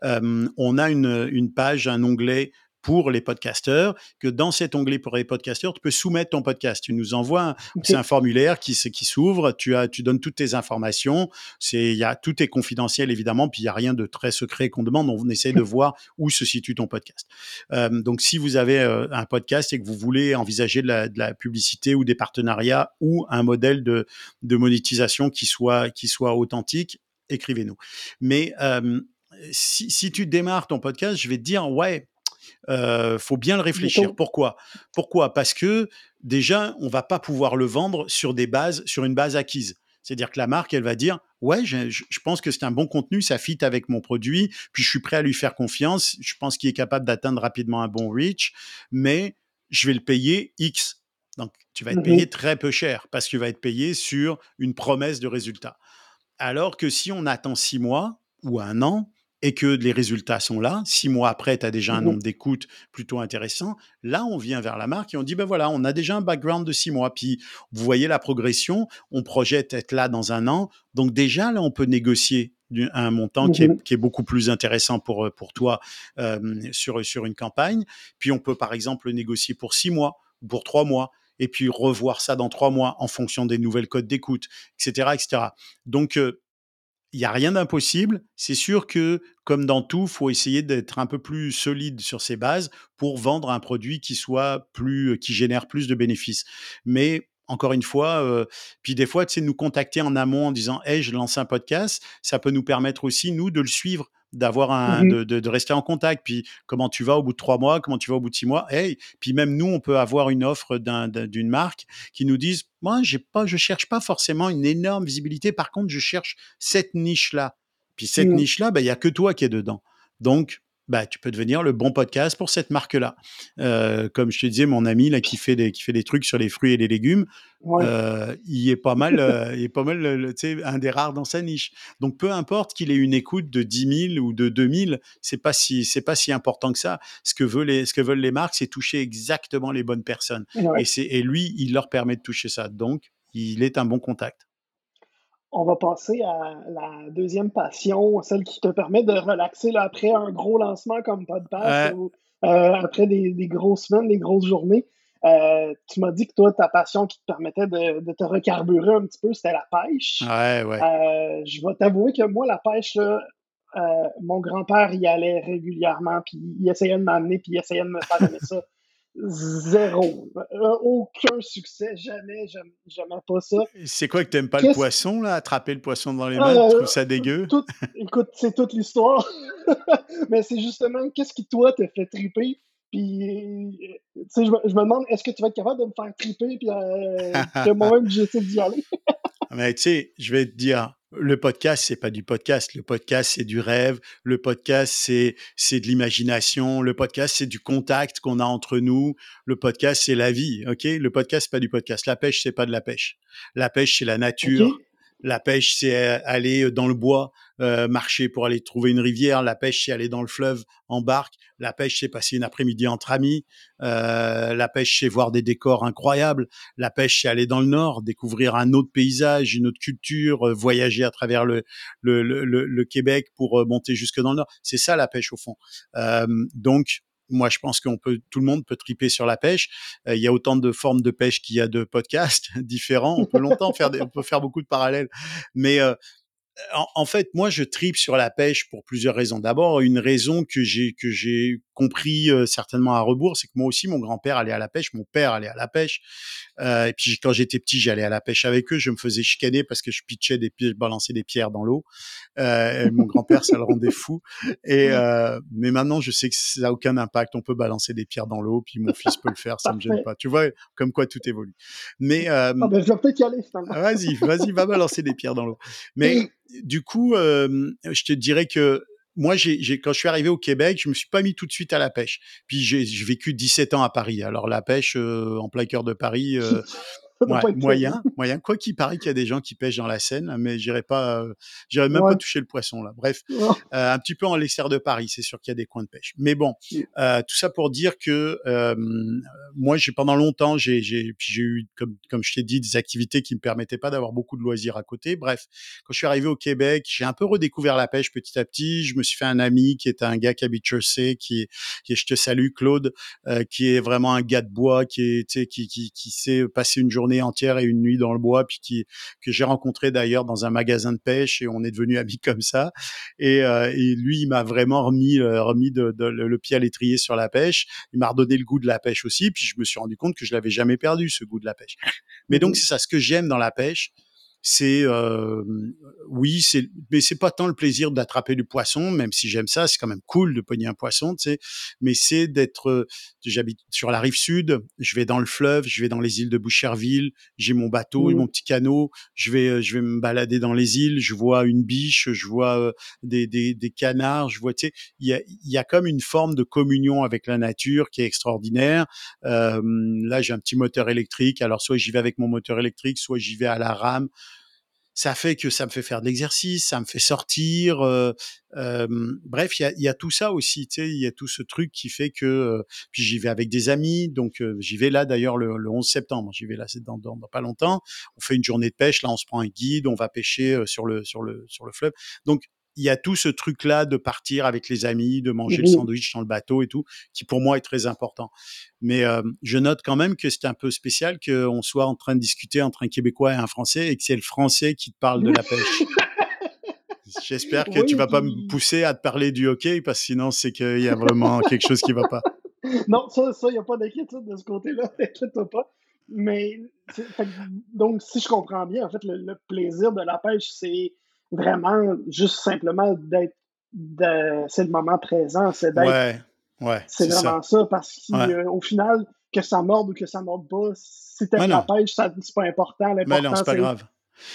euh, on a une page, un onglet pour les podcasteurs, que dans cet onglet pour les podcasteurs, tu peux soumettre ton podcast. Tu nous envoies, c'est un formulaire qui, qui s'ouvre, tu, as, tu donnes toutes tes informations, c'est, y a, tout est confidentiel évidemment, puis il n'y a rien de très secret qu'on demande, on essaie de voir où se situe ton podcast. Euh, donc si vous avez euh, un podcast et que vous voulez envisager de la, de la, publicité ou des partenariats ou un modèle de, de monétisation qui soit, qui soit authentique, écrivez-nous. Mais euh, si, si, tu démarres ton podcast, je vais te dire, ouais, euh, faut bien le réfléchir. Pourquoi? Pourquoi? Parce que déjà, on va pas pouvoir le vendre sur des bases, sur une base acquise. C'est-à-dire que la marque, elle va dire, ouais, je, je pense que c'est un bon contenu, ça fit avec mon produit, puis je suis prêt à lui faire confiance. Je pense qu'il est capable d'atteindre rapidement un bon reach, mais je vais le payer X. Donc, tu vas être payé mmh très peu cher parce que tu vas être payé sur une promesse de résultat. Alors que si on attend six mois ou un an, et que les résultats sont là, six mois après, tu as déjà un mmh nombre d'écoutes plutôt intéressant, là, on vient vers la marque et on dit, ben voilà, on a déjà un background de six mois, puis vous voyez la progression, on projette être là dans un an, donc déjà, là, on peut négocier un montant qui, est, mmh qui, est, beaucoup plus intéressant pour, euh, pour toi euh, sur, sur une campagne, puis on peut par exemple négocier pour six mois, pour trois mois, et puis revoir ça dans trois mois en fonction des nouvelles codes d'écoute, etc., etc. Donc, euh, il n'y a rien d'impossible. C'est sûr que, comme dans tout, faut essayer d'être un peu plus solide sur ses bases pour vendre un produit qui soit plus, qui génère plus de bénéfices. Mais encore une fois, euh, puis des fois, tu sais, nous contacter en amont en disant, hey, je lance un podcast, ça peut nous permettre aussi, nous, de le suivre d'avoir un, mmh de, de, rester en contact. Puis comment tu vas au bout de trois mois, comment tu vas au bout de six mois. Hey, puis même nous, on peut avoir une offre d'une marque qui nous dise, moi, j'ai pas, je cherche pas forcément une énorme visibilité. Par contre, je cherche cette niche là. Puis cette mmh. niche là, ben, il y a que toi qui es dedans. Donc bah, tu peux devenir le bon podcast pour cette marque-là. Euh, comme je te disais, mon ami là, qui, fait des, qui fait des trucs sur les fruits et les légumes, euh, il est pas mal, euh, il est pas mal un des rares dans sa niche. Donc peu importe qu'il ait une écoute de 10 000 ou de 2 000, c'est pas si, c'est pas si important que ça. Ce que, veut les, ce que veulent les marques, c'est toucher exactement les bonnes personnes. Et, et lui, il leur permet de toucher ça. Donc, il est un bon contact on va passer à la deuxième passion, celle qui te permet de relaxer après un gros lancement comme Podcast ou euh, après des, grosses semaines, des grosses journées. Euh, tu m'as dit que toi, ta passion qui te permettait de, te recarburer un petit peu, c'était la pêche. Ouais, ouais. Euh, je vais t'avouer que moi, la pêche, mon grand-père y allait régulièrement, puis il essayait de m'amener, puis il essayait de me faire aimer ça. Zéro. Euh, aucun succès. Jamais, jamais pas ça. C'est quoi que t'aimes pas le poisson, là? Attraper le poisson dans les mains, tu trouves ça dégueu? écoute, c'est toute l'histoire. Mais c'est justement, qu'est-ce qui, toi, te fait triper? Puis, tu sais, je, me demande, est-ce que tu vas être capable de me faire triper, puis euh, que moi-même, j'essaie d'y aller? Mais tu sais, je vais te dire, le podcast, c'est pas du podcast. Le podcast, c'est du rêve. Le podcast, c'est c'est de l'imagination. Le podcast, c'est du contact qu'on a entre nous. Le podcast, c'est la vie. Ok? Le podcast, c'est pas du podcast. La pêche, c'est pas de la pêche. La pêche, c'est la nature. La pêche, c'est aller dans le bois, euh, marcher pour aller trouver une rivière. La pêche, c'est aller dans le fleuve en barque. La pêche, c'est passer une après-midi entre amis. Euh, la pêche, c'est voir des décors incroyables. La pêche, c'est aller dans le nord, découvrir un autre paysage, une autre culture, euh, voyager à travers le, le, le, le Québec pour euh, monter jusque dans le nord. C'est ça la pêche au fond. Euh, donc, moi, je pense qu'on peut, tout le monde peut triper sur la pêche. Euh, il y a autant de formes de pêche qu'il y a de podcasts différents. On peut longtemps faire, on peut faire beaucoup de parallèles, mais euh, en, en, fait, moi, je tripe sur la pêche pour plusieurs raisons. D'abord, une raison que j'ai que j'ai compris euh, certainement à rebours, c'est que moi aussi, mon grand-père allait à la pêche, mon père allait à la pêche. Euh, et puis quand j'étais petit, j'allais à la pêche avec eux. Je me faisais chicaner parce que je pitchais des pieds, je balançais des pierres dans l'eau. Euh, mon grand-père, ça le rendait fou. Et euh, mais maintenant, je sais que ça n'a aucun impact. On peut balancer des pierres dans l'eau, puis mon fils peut le faire, ça me gêne pas. Tu vois, comme quoi tout évolue. Mais ah ben, je peut-être y aller. Vas-y, vas-y, va balancer des pierres dans l'eau. Mais du coup, je te dirais que moi, quand je suis arrivé au Québec, je me suis pas mis tout de suite à la pêche. Puis j'ai, vécu 17 ans à Paris. Alors la pêche euh, en plein cœur de Paris, euh, ouais, moyen, moyen. Quoi qu'il paraît qu'il y a des gens qui pêchent dans la Seine, mais j'irai pas, euh, j'irai même ouais. pas toucher le poisson là. Bref, euh, un petit peu en l'extérieur de Paris, c'est sûr qu'il y a des coins de pêche. Mais bon, euh, tout ça pour dire que moi, j'ai pendant longtemps, j'ai, j'ai, j'ai eu, comme, comme je t'ai dit, des activités qui me permettaient pas d'avoir beaucoup de loisirs à côté. Bref, quand je suis arrivé au Québec, j'ai un peu redécouvert la pêche petit à petit. Je me suis fait un ami qui est un gars qui habite Jersey, qui qui je te salue, Claude, euh, qui est vraiment un gars de bois, qui est, qui, qui, qui sait passer une journée entière et une nuit dans le bois, puis qui que j'ai rencontré d'ailleurs dans un magasin de pêche et on est devenus amis comme ça. Et, euh, et lui, il m'a vraiment remis euh, remis de, de, le pied à l'étrier sur la pêche. Il m'a redonné le goût de la pêche aussi. Puis je me suis rendu compte que je l'avais jamais perdu ce goût de la pêche. Mais donc c'est ça, ce que j'aime dans la pêche, c'est euh, oui, c'est mais c'est pas tant le plaisir d'attraper du poisson, même si j'aime ça, c'est quand même cool de pogner un poisson, tu sais. Mais c'est d'être, j'habite sur la rive sud, je vais dans le fleuve, je vais dans les îles de Boucherville, j'ai mon bateau et mon petit canot, je vais je vais me balader dans les îles, je vois une biche, je vois des, des, des canards, je vois, tu sais, il y a il y a comme une forme de communion avec la nature qui est extraordinaire. Euh, là, j'ai un petit moteur électrique, alors soit j'y vais avec mon moteur électrique, soit j'y vais à la rame ça fait que ça me fait faire de l'exercice, ça me fait sortir. Euh, euh, bref, il y a, y a, tout ça aussi, tu sais, il y a tout ce truc qui fait que. Euh, puis j'y vais avec des amis, donc j'y vais là d'ailleurs le, le, 11 septembre. J'y vais là, c'est dans, dans, dans, pas longtemps. On fait une journée de pêche, là on se prend un guide, on va pêcher sur le sur le sur le fleuve. Donc il y a tout ce truc-là de partir avec les amis, de manger mmh. le sandwich dans le bateau et tout, qui pour moi est très important. Mais euh, je note quand même que c'est un peu spécial qu'on soit en train de discuter entre un Québécois et un Français et que c'est le Français qui te parle de la pêche. J'espère que oui, tu vas pas me pousser à te parler du hockey parce que sinon c'est qu'il y a vraiment quelque chose qui va pas. Non, ça, il n'y a pas d'inquiétude de ce côté-là, t'inquiète pas. Mais donc, si je comprends bien, en fait, le, le plaisir de la pêche, c'est vraiment juste simplement d'être c'est le moment présent c'est d'être ouais, ouais, c'est vraiment ça, ça parce qu'au ouais. final que ça morde ou que ça morde pas si pêche ça c'est pas important l'important c'est pas grave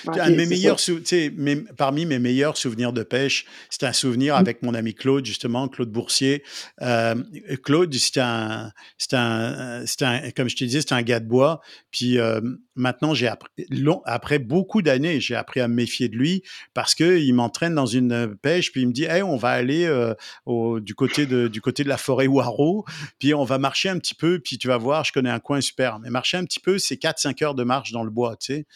Okay, un de mes meilleurs sou... mes... parmi mes meilleurs souvenirs de pêche, c'est un souvenir mmh. avec mon ami Claude, justement, Claude Boursier. Euh, Claude, c'est un, un, un, comme je te disais, c'est un gars de bois. Puis euh, maintenant, j'ai appris, long, après beaucoup d'années, j'ai appris à me méfier de lui parce que il m'entraîne dans une pêche, puis il me dit, hey, on va aller euh, au, du côté de, du côté de la forêt Waro, puis on va marcher un petit peu, puis tu vas voir, je connais un coin super. Mais marcher un petit peu, c'est 4-5 heures de marche dans le bois, tu sais.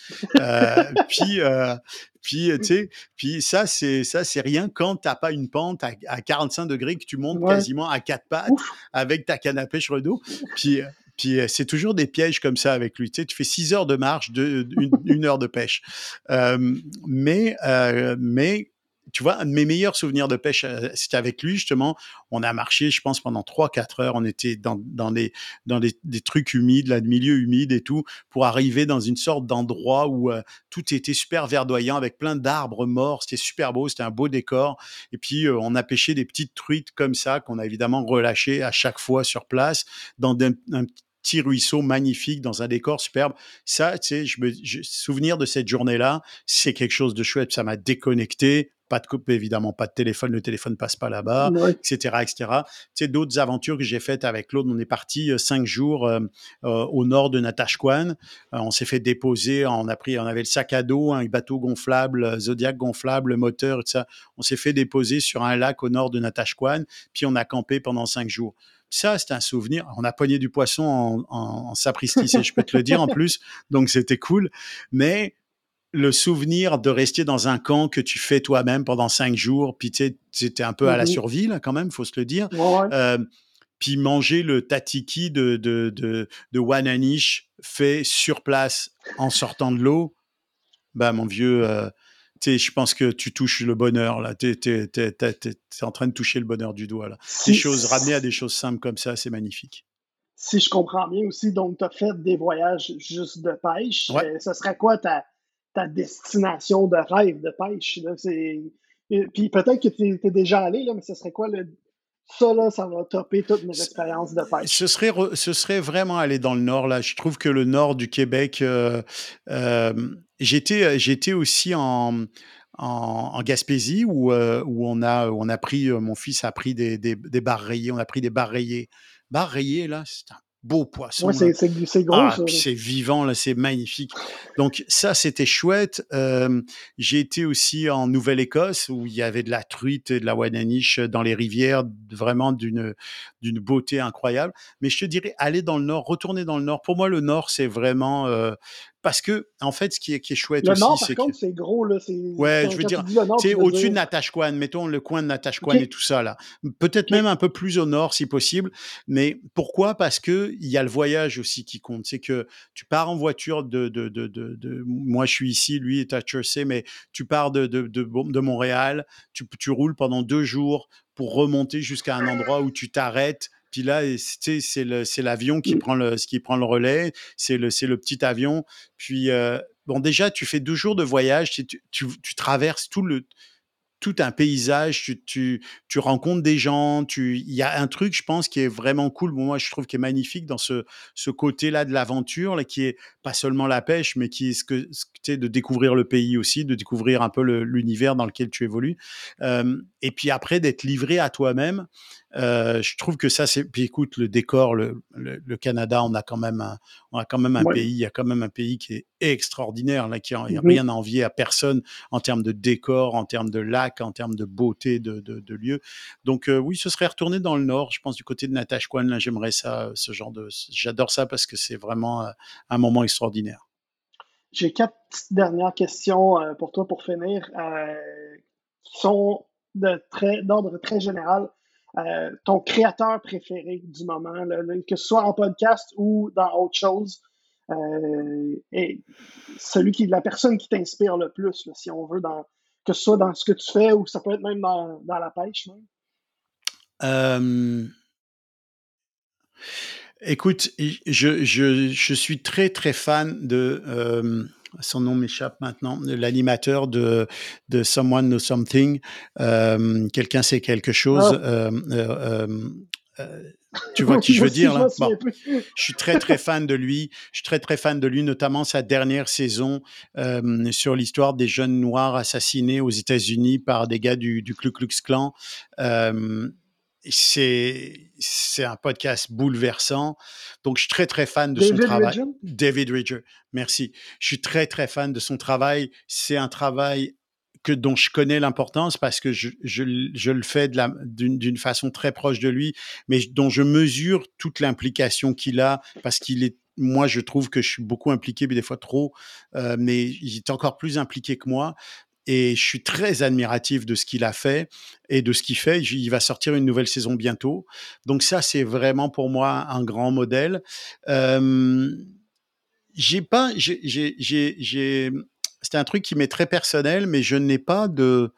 Euh, puis euh, puis tu sais puis ça c'est ça c'est rien quand t'as pas une pente à, à, 45 degrés que tu montes ouais. quasiment à quatre pattes Ouf. avec ta canne à pêche redos puis puis c'est toujours des pièges comme ça avec lui. Tu sais, tu fais six heures de marche, de, une, une heure de pêche. Euh, mais, euh, mais tu vois, un de mes meilleurs souvenirs de pêche, c'était avec lui, justement. On a marché, je pense, pendant 3-4 heures. On était dans, dans, des, dans des, des trucs humides, là, de milieux humides et tout, pour arriver dans une sorte d'endroit où euh, tout était super verdoyant, avec plein d'arbres morts. C'était super beau, c'était un beau décor. Et puis, euh, on a pêché des petites truites comme ça, qu'on a évidemment relâchées à chaque fois sur place, dans des, un, petit ruisseau magnifique dans un décor superbe. Ça, tu sais, je me souvenir de cette journée-là, c'est quelque chose de chouette. Ça m'a déconnecté. Pas de coupe, évidemment, pas de téléphone. Le téléphone passe pas là-bas, etc., etc. Tu sais, d'autres aventures que j'ai faites avec l'autre. On est parti euh, cinq jours euh, euh, au nord de Natashquan. on s'est fait déposer. On a pris, on avait le sac à dos, un bateau gonflable, Zodiac gonflable, moteur, tout ça. On s'est fait déposer sur un lac au nord de Natashquan. Puis on a campé pendant cinq jours. Ça, c'est un souvenir. On a pogné du poisson en, en, sapristi, je peux te le dire en plus. Donc, c'était cool. Mais le souvenir de rester dans un camp que tu fais toi-même pendant cinq jours, puis tu étais un peu à la survie, là, quand même, faut se le dire. Euh, puis manger le tatiki de, de, de, de Wananish fait sur place en sortant de l'eau, bah, mon vieux, euh, je pense que tu touches le bonheur, là. Tu es, en train de toucher le bonheur du doigt, là. des choses, ramener à des choses simples comme ça, c'est magnifique. Si je comprends bien aussi, donc, tu as fait des voyages juste de pêche. Euh, ce serait quoi ta, ta destination de rêve de pêche? Là? Puis peut-être que tu es, déjà allé, là, mais ce serait quoi le, ça, là, ça va topper toutes mes expériences de pêche? Ce serait, ce serait vraiment aller dans le nord. Là. Je trouve que le nord du Québec, euh, euh, j'étais, j'étais aussi en, en, Gaspésie où, euh, où, on a, on a pris, mon fils a pris des, des, des barres rayées. On a pris des barres rayées. Barres rayées, là, c'est un beau poisson. Ouais, c'est gros. Ah, c'est vivant, là, c'est magnifique. Donc ça, c'était chouette. Euh, j'ai été aussi en Nouvelle-Écosse où il y avait de la truite et de la wananiche dans les rivières, vraiment d'une d'une beauté incroyable. Mais je te dirais, aller dans le nord, retourner dans le nord. Pour moi, le nord, c'est vraiment euh, parce que, en fait, ce qui est, qui est chouette le aussi, nord, par contre, c'est gros, là. Ouais, je veux dire, c'est au-dessus de Natashquan, mettons le coin de Natashquan et tout ça, là. Peut-être même un peu plus au nord, si possible. Mais pourquoi? Parce que il y a le voyage aussi qui compte. C'est que tu pars en voiture de, de, de, de, moi, je suis ici, lui est à Chersey, mais tu pars de, de, de, de Montréal, tu, tu roules pendant deux jours pour remonter jusqu'à un endroit où tu t'arrêtes puis là, c'est l'avion qui, mmh. prend le, qui prend le relais, c'est le, le petit avion. Puis, euh, bon, déjà, tu fais deux jours de voyage, tu, tu, tu traverses tout le, tout un paysage, tu, tu, tu rencontres des gens, tu, il y a un truc, je pense, qui est vraiment cool. moi, je trouve qui est magnifique dans ce, ce côté-là de l'aventure, là, qui est pas seulement la pêche, mais qui est ce que, tu de découvrir le pays aussi, de découvrir un peu l'univers dans lequel tu évolues. Euh, et puis après, d'être livré à toi-même. Euh, je trouve que ça, c'est. Puis écoute, le décor, le, le, Canada, on a quand même un, on a quand même un pays, il y a quand même un pays qui est extraordinaire, là, qui n'a rien à envier à personne en termes de décor, en termes de lac, en termes de beauté de, de, de lieu. Donc euh, oui, ce serait retourné dans le nord, je pense du côté de Natashquan, là, j'aimerais ça, ce genre de. J'adore ça parce que c'est vraiment un moment extraordinaire. J'ai quatre petites dernières questions pour toi pour finir, qui sont d'ordre très général. Euh, ton créateur préféré du moment, que ce soit en podcast ou dans autre chose, euh, et celui qui, la personne qui t'inspire le plus, si on veut, que ce soit dans ce que tu fais ou ça peut être même dans, la pêche. Euh, écoute, je, je, suis très très fan de son nom m'échappe maintenant, l'animateur de, de Someone Knows Something, euh, quelqu'un sait quelque chose. Ah. Euh, euh, tu vois qui je veux dire là? Je suis très très fan de lui. Je suis très très fan de lui, notamment sa dernière saison sur l'histoire des jeunes noirs assassinés aux États-Unis par des gars du, du Ku Klux Klan c'est c'est un podcast bouleversant. Donc, je suis très, très fan de son travail. David Ridger, merci. Je suis très, très fan de son travail. C'est un travail que dont je connais l'importance parce que je, je, je le fais d'une façon très proche de lui, mais dont je mesure toute l'implication qu'il a parce qu'il est moi, je trouve que je suis beaucoup impliqué, mais des fois trop, euh, mais il est encore plus impliqué que moi et je suis très admiratif de ce qu'il a fait et de ce qu'il fait. Il va sortir une nouvelle saison bientôt. Donc ça, c'est vraiment pour moi un grand modèle. Euh, j'ai pas, j'ai, c'est un truc qui m'est très personnel, mais je n'ai pas de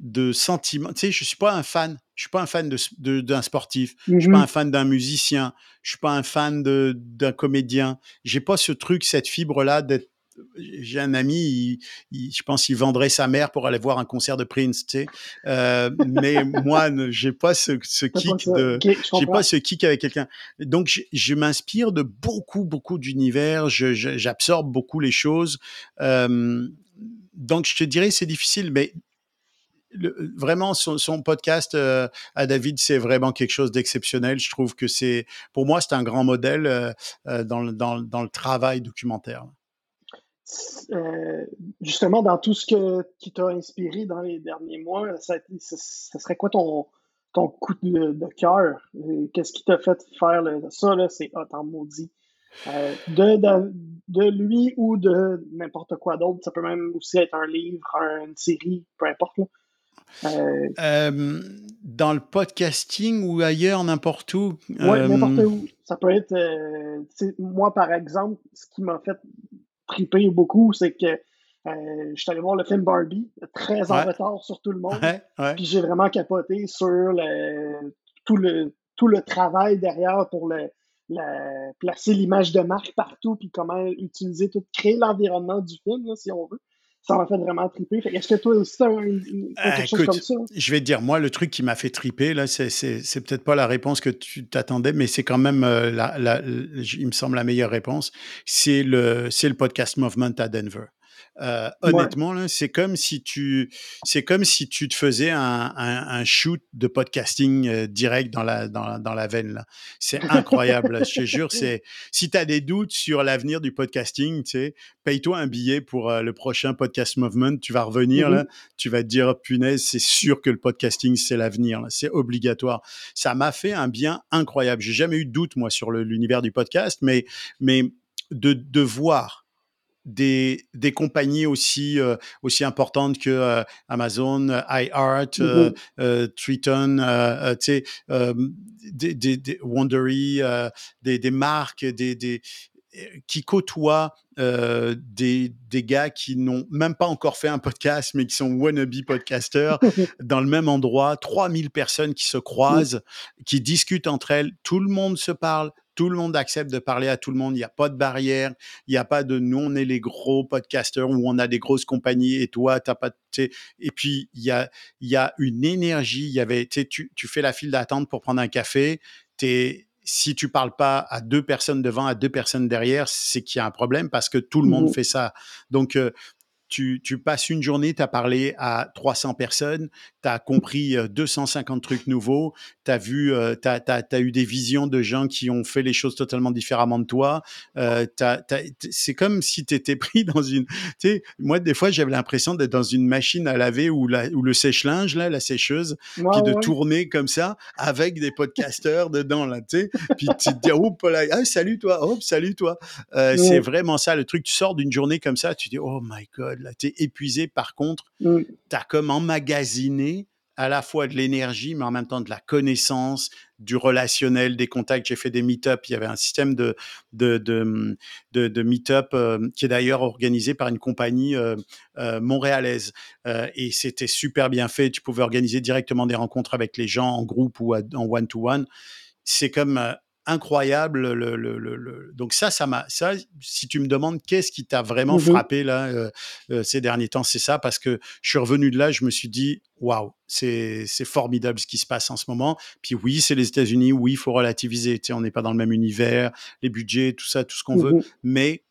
de sentiment. Tu sais, je suis pas un fan. Je suis pas un fan de, d'un sportif. Je suis pas mmh un fan d'un musicien. Je suis pas un fan de, d'un comédien. J'ai pas ce truc, cette fibre là d'être j'ai un ami, je pense qu'il vendrait sa mère pour aller voir un concert de Prince, tu sais. Euh, mais moi, j'ai pas ce, ce kick de, j'ai pas ce kick avec quelqu'un. Donc, je, je m'inspire de beaucoup, beaucoup d'univers. J'absorbe beaucoup les choses. Euh, donc, je te dirais, c'est difficile, mais vraiment, son, podcast euh, à David, c'est vraiment quelque chose d'exceptionnel. Je trouve que c'est, pour moi, c'est un grand modèle euh, euh, dans, le, dans, dans, le travail documentaire. Justement, dans tout ce que, qui t'a inspiré dans les derniers mois, ça, serait quoi ton, ton coup de, cœur? Qu'est-ce qui t'a fait faire ça? Là, c'est hot en maudit. de, de, de, lui ou de n'importe quoi d'autre. Ça peut même aussi être un livre, une série, peu importe. Là. Euh, euh, dans le podcasting ou ailleurs, n'importe où. Oui, n'importe euh, où. Ça peut être. moi, par exemple, ce qui m'a fait beaucoup, c'est que je suis allé voir le film Barbie, très en retard sur tout le monde. Puis j'ai vraiment capoté sur le, tout, le, tout le travail derrière pour le, placer l'image de marque partout, puis comment utiliser tout, créer l'environnement du film, si on veut ça m'a fait vraiment triper. Est-ce que toi aussi, quelque chose comme ça? Je vais te dire, moi, le truc qui m'a fait triper, là, c'est peut-être pas la réponse que tu t'attendais, mais c'est quand même, euh, la, il me semble, la meilleure réponse. C'est le, le podcast Movement à Denver. Euh, honnêtement, c'est comme si tu, c'est comme si tu te faisais un, un, shoot de podcasting euh, direct dans la, dans, dans la veine. Là. C'est incroyable. je te jure, c'est, si tu as des doutes sur l'avenir du podcasting, tu sais, paye-toi un billet pour euh, le prochain podcast movement. Tu vas revenir là, mm-hmm. tu vas te dire, oh, punaise, c'est sûr que le podcasting, c'est l'avenir. C'est obligatoire. Ça m'a fait un bien incroyable. J'ai jamais eu de doute, moi, sur l'univers du podcast, mais, mais de, de voir des, des compagnies aussi, euh, aussi importantes que euh, Amazon, iHeart, mmh euh, Triton, des, des, des, Wondery, des, des marques, des, des, qui côtoient euh, des, des, gars qui n'ont même pas encore fait un podcast, mais qui sont wannabe podcasters dans le même endroit, 3000 personnes qui se croisent, qui discutent entre elles, tout le monde se parle, tout le monde accepte de parler à tout le monde. Il n'y a pas de barrière. Il n'y a pas de nous, on est les gros podcasters où on a des grosses compagnies et toi, t'as pas. Et puis, il y a, y a une énergie. Il y avait, tu, tu fais la file d'attente pour prendre un café. si tu parles pas à deux personnes devant, à deux personnes derrière, c'est qu'il y a un problème parce que tout le monde mmh fait ça. Donc, euh, tu, tu, passes une journée, tu as parlé à 300 personnes, tu as compris 250 euh, trucs nouveaux, tu as vu, tu as, eu des visions de gens qui ont fait les choses totalement différemment de toi. Euh, c'est comme si tu étais pris dans une... Tu sais, moi, des fois, j'avais l'impression d'être dans une machine à laver ou, la, ou le sèche-linge, là, la sécheuse, puis de tourner comme ça avec des podcasteurs dedans, là, tu sais. Puis tu te dis, oh, là, ah, salut toi, oh, salut toi. C'est vraiment ça, le truc. Tu sors d'une journée comme ça, tu dis, oh my God, tu es épuisé. Par contre, mmh. tu as comme emmagasiné à la fois de l'énergie, mais en même temps de la connaissance, du relationnel, des contacts. J'ai fait des meet-up. Il y avait un système de, de, de, de, meet-up euh, qui est d'ailleurs organisé par une compagnie euh, euh, montréalaise. et c'était super bien fait. Tu pouvais organiser directement des rencontres avec les gens en groupe ou en one-to-one. C'est comme incroyable. Le, le, le, donc ça, ça m'a. Ça, si tu me demandes qu'est-ce qui t'a vraiment mmh frappé là euh, euh, ces derniers temps, c'est ça parce que je suis revenu de là, je me suis dit waouh, c'est c'est formidable ce qui se passe en ce moment. Puis oui, c'est les États-Unis, oui, il faut relativiser. Tu sais, on n'est pas dans le même univers, les budgets, tout ça, tout ce qu'on veut, mmh mais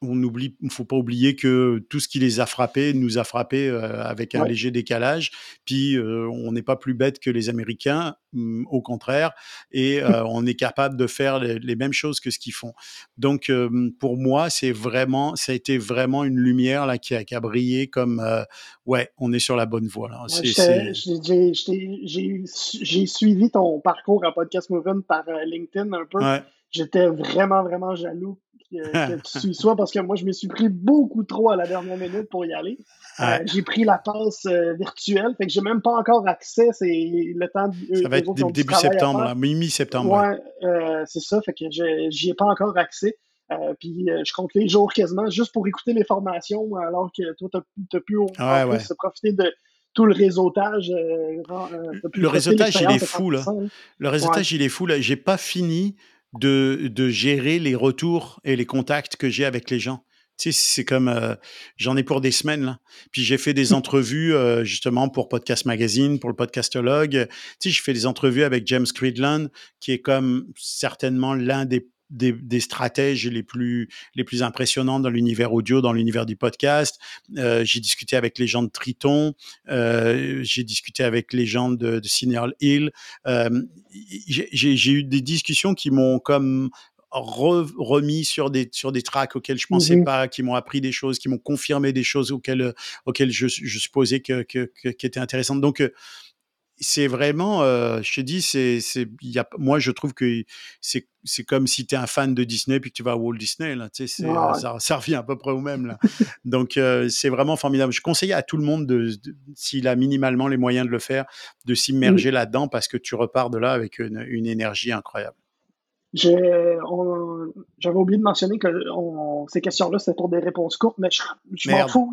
on oublie, faut pas oublier que tout ce qui les a frappés nous a frappés euh, avec un léger décalage. Puis euh, on n'est pas plus bête que les Américains, mm, au contraire, et euh, on est capable de faire les, mêmes choses que ce qu'ils font. Donc pour moi, c'est vraiment, ça a été vraiment une lumière là qui a, qui a brillé comme ouais, on est sur la bonne voie. J'ai suivi ton parcours en podcast movement par LinkedIn un peu. J'étais vraiment vraiment jaloux que, tu sois parce que moi, je me suis pris beaucoup trop à la dernière minute pour y aller. Euh, j'ai pris la passe euh, virtuelle, fait que j'ai même pas encore accès. C'est le temps. Ça va être début septembre, mi-septembre. Ouais, euh, c'est ça, fait que j'y ai pas encore accès. puis je compte les jours quasiment juste pour écouter les formations, alors que toi, tu as, pu se profiter de tout le réseautage. le réseautage, il est fou, là. Le réseautage, il est fou, là. J'ai pas fini de, de gérer les retours et les contacts que j'ai avec les gens. Tu sais, c'est comme euh, j'en ai pour des semaines là. Puis j'ai fait des entrevues euh, justement pour Podcast Magazine, pour le Podcastologue. Tu sais, je fais des entrevues avec James Cridland, qui est comme certainement l'un des des, des, stratèges les plus les plus impressionnants dans l'univers audio, dans l'univers du podcast. Euh, j'ai discuté avec les gens de Triton, euh, j'ai discuté avec les gens de, de Cineral Hill. Euh, j'ai eu des discussions qui m'ont comme remis sur des sur des tracks auxquels je pensais mmh pas, qui m'ont appris des choses, qui m'ont confirmé des choses auxquelles auxquelles je, je supposais que, que, que qui étaient intéressantes. Donc c'est vraiment, euh, je te dis, c'est, c'est, y a, moi je trouve que c'est, c'est comme si tu es un fan de Disney puis que tu vas à Walt Disney là, tu sais, ça, ça, revient à peu près au même là. Donc euh, c'est vraiment formidable. Je conseille à tout le monde de, s'il a minimalement les moyens de le faire, de s'immerger là-dedans parce que tu repars de là avec une, une énergie incroyable. J'avais oublié de mentionner que ces questions-là, c'était pour des réponses courtes, mais je, m'en fous.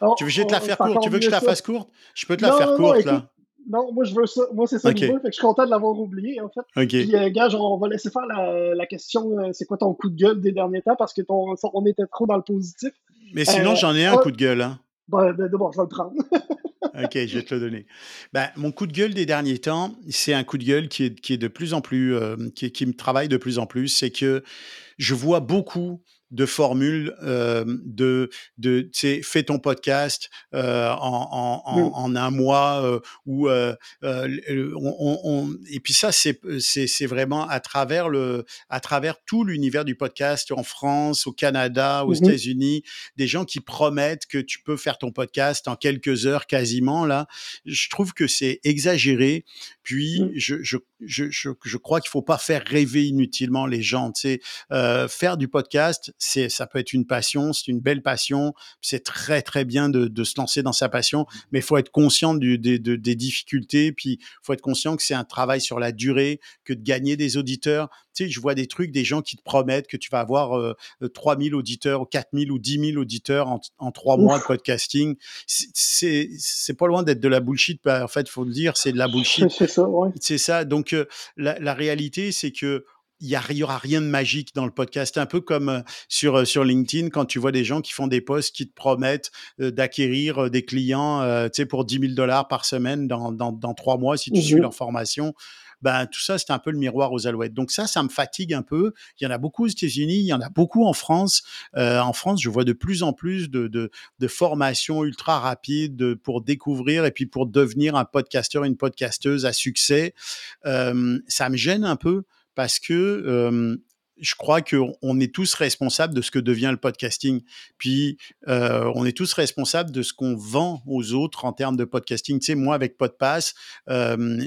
Oh, tu veux que je te la fasse courte? Tu veux que je la fasse courte? Je peux te la faire courte, là. Non, moi je veux ça. Moi c'est ça que je veux. Fait que je suis content de l'avoir oublié en fait. Puis euh, gars, on va laisser faire la, question euh, c'est quoi ton coup de gueule des derniers temps? Parce que ton, on était trop dans le positif. Mais sinon, euh, j'en ai un coup de gueule. Hein. Ben, d'abord, je vais le prendre. ok, je vais te le donner. Ben, mon coup de gueule des derniers temps, c'est un coup de gueule qui est, qui est de plus en plus, qui, qui, me travaille de plus en plus. C'est que je vois beaucoup de formules euh, de, de tu sais, fais ton podcast euh, en, en, un mois euh, ou on, on, et puis ça c'est c'est vraiment à travers le à travers tout l'univers du podcast en France, au Canada, aux mmh États-Unis, des gens qui promettent que tu peux faire ton podcast en quelques heures quasiment là. Je trouve que c'est exagéré. Puis mmh. je, je, je, je, crois qu'il faut pas faire rêver inutilement les gens. Tu sais, euh, faire du podcast, c'est ça peut être une passion, c'est une belle passion. C'est très très bien de, de, se lancer dans sa passion, mais il faut être conscient du, des, des difficultés. Puis faut être conscient que c'est un travail sur la durée, que de gagner des auditeurs. Tu sais, je vois des trucs, des gens qui te promettent que tu vas avoir euh, 3000 auditeurs, ou 4000 ou 10 000 auditeurs en, en trois mois de podcasting. C'est c'est pas loin d'être de la bullshit. En fait, faut le dire, c'est de la bullshit. C'est ça. Ouais. C'est ça. Donc euh, la, la réalité, c'est que il y, aura rien de magique dans le podcast. Un peu comme euh, sur, euh, sur LinkedIn, quand tu vois des gens qui font des posts qui te promettent euh, d'acquérir des clients euh, pour 10 000 dollars par semaine dans, dans, dans, trois mois si tu mmh suis leur formation. Ben, tout ça, c'est un peu le miroir aux alouettes. Donc ça, ça me fatigue un peu. Il y en a beaucoup aux États-Unis, il y en a beaucoup en France. Euh, en France, je vois de plus en plus de, de, de formations ultra rapides pour découvrir et puis pour devenir un podcasteur, une podcasteuse à succès. Euh, ça me gêne un peu parce que euh, je crois qu'on est tous responsables de ce que devient le podcasting. Puis, euh, on est tous responsables de ce qu'on vend aux autres en termes de podcasting. Tu sais, moi, avec Podpass, euh,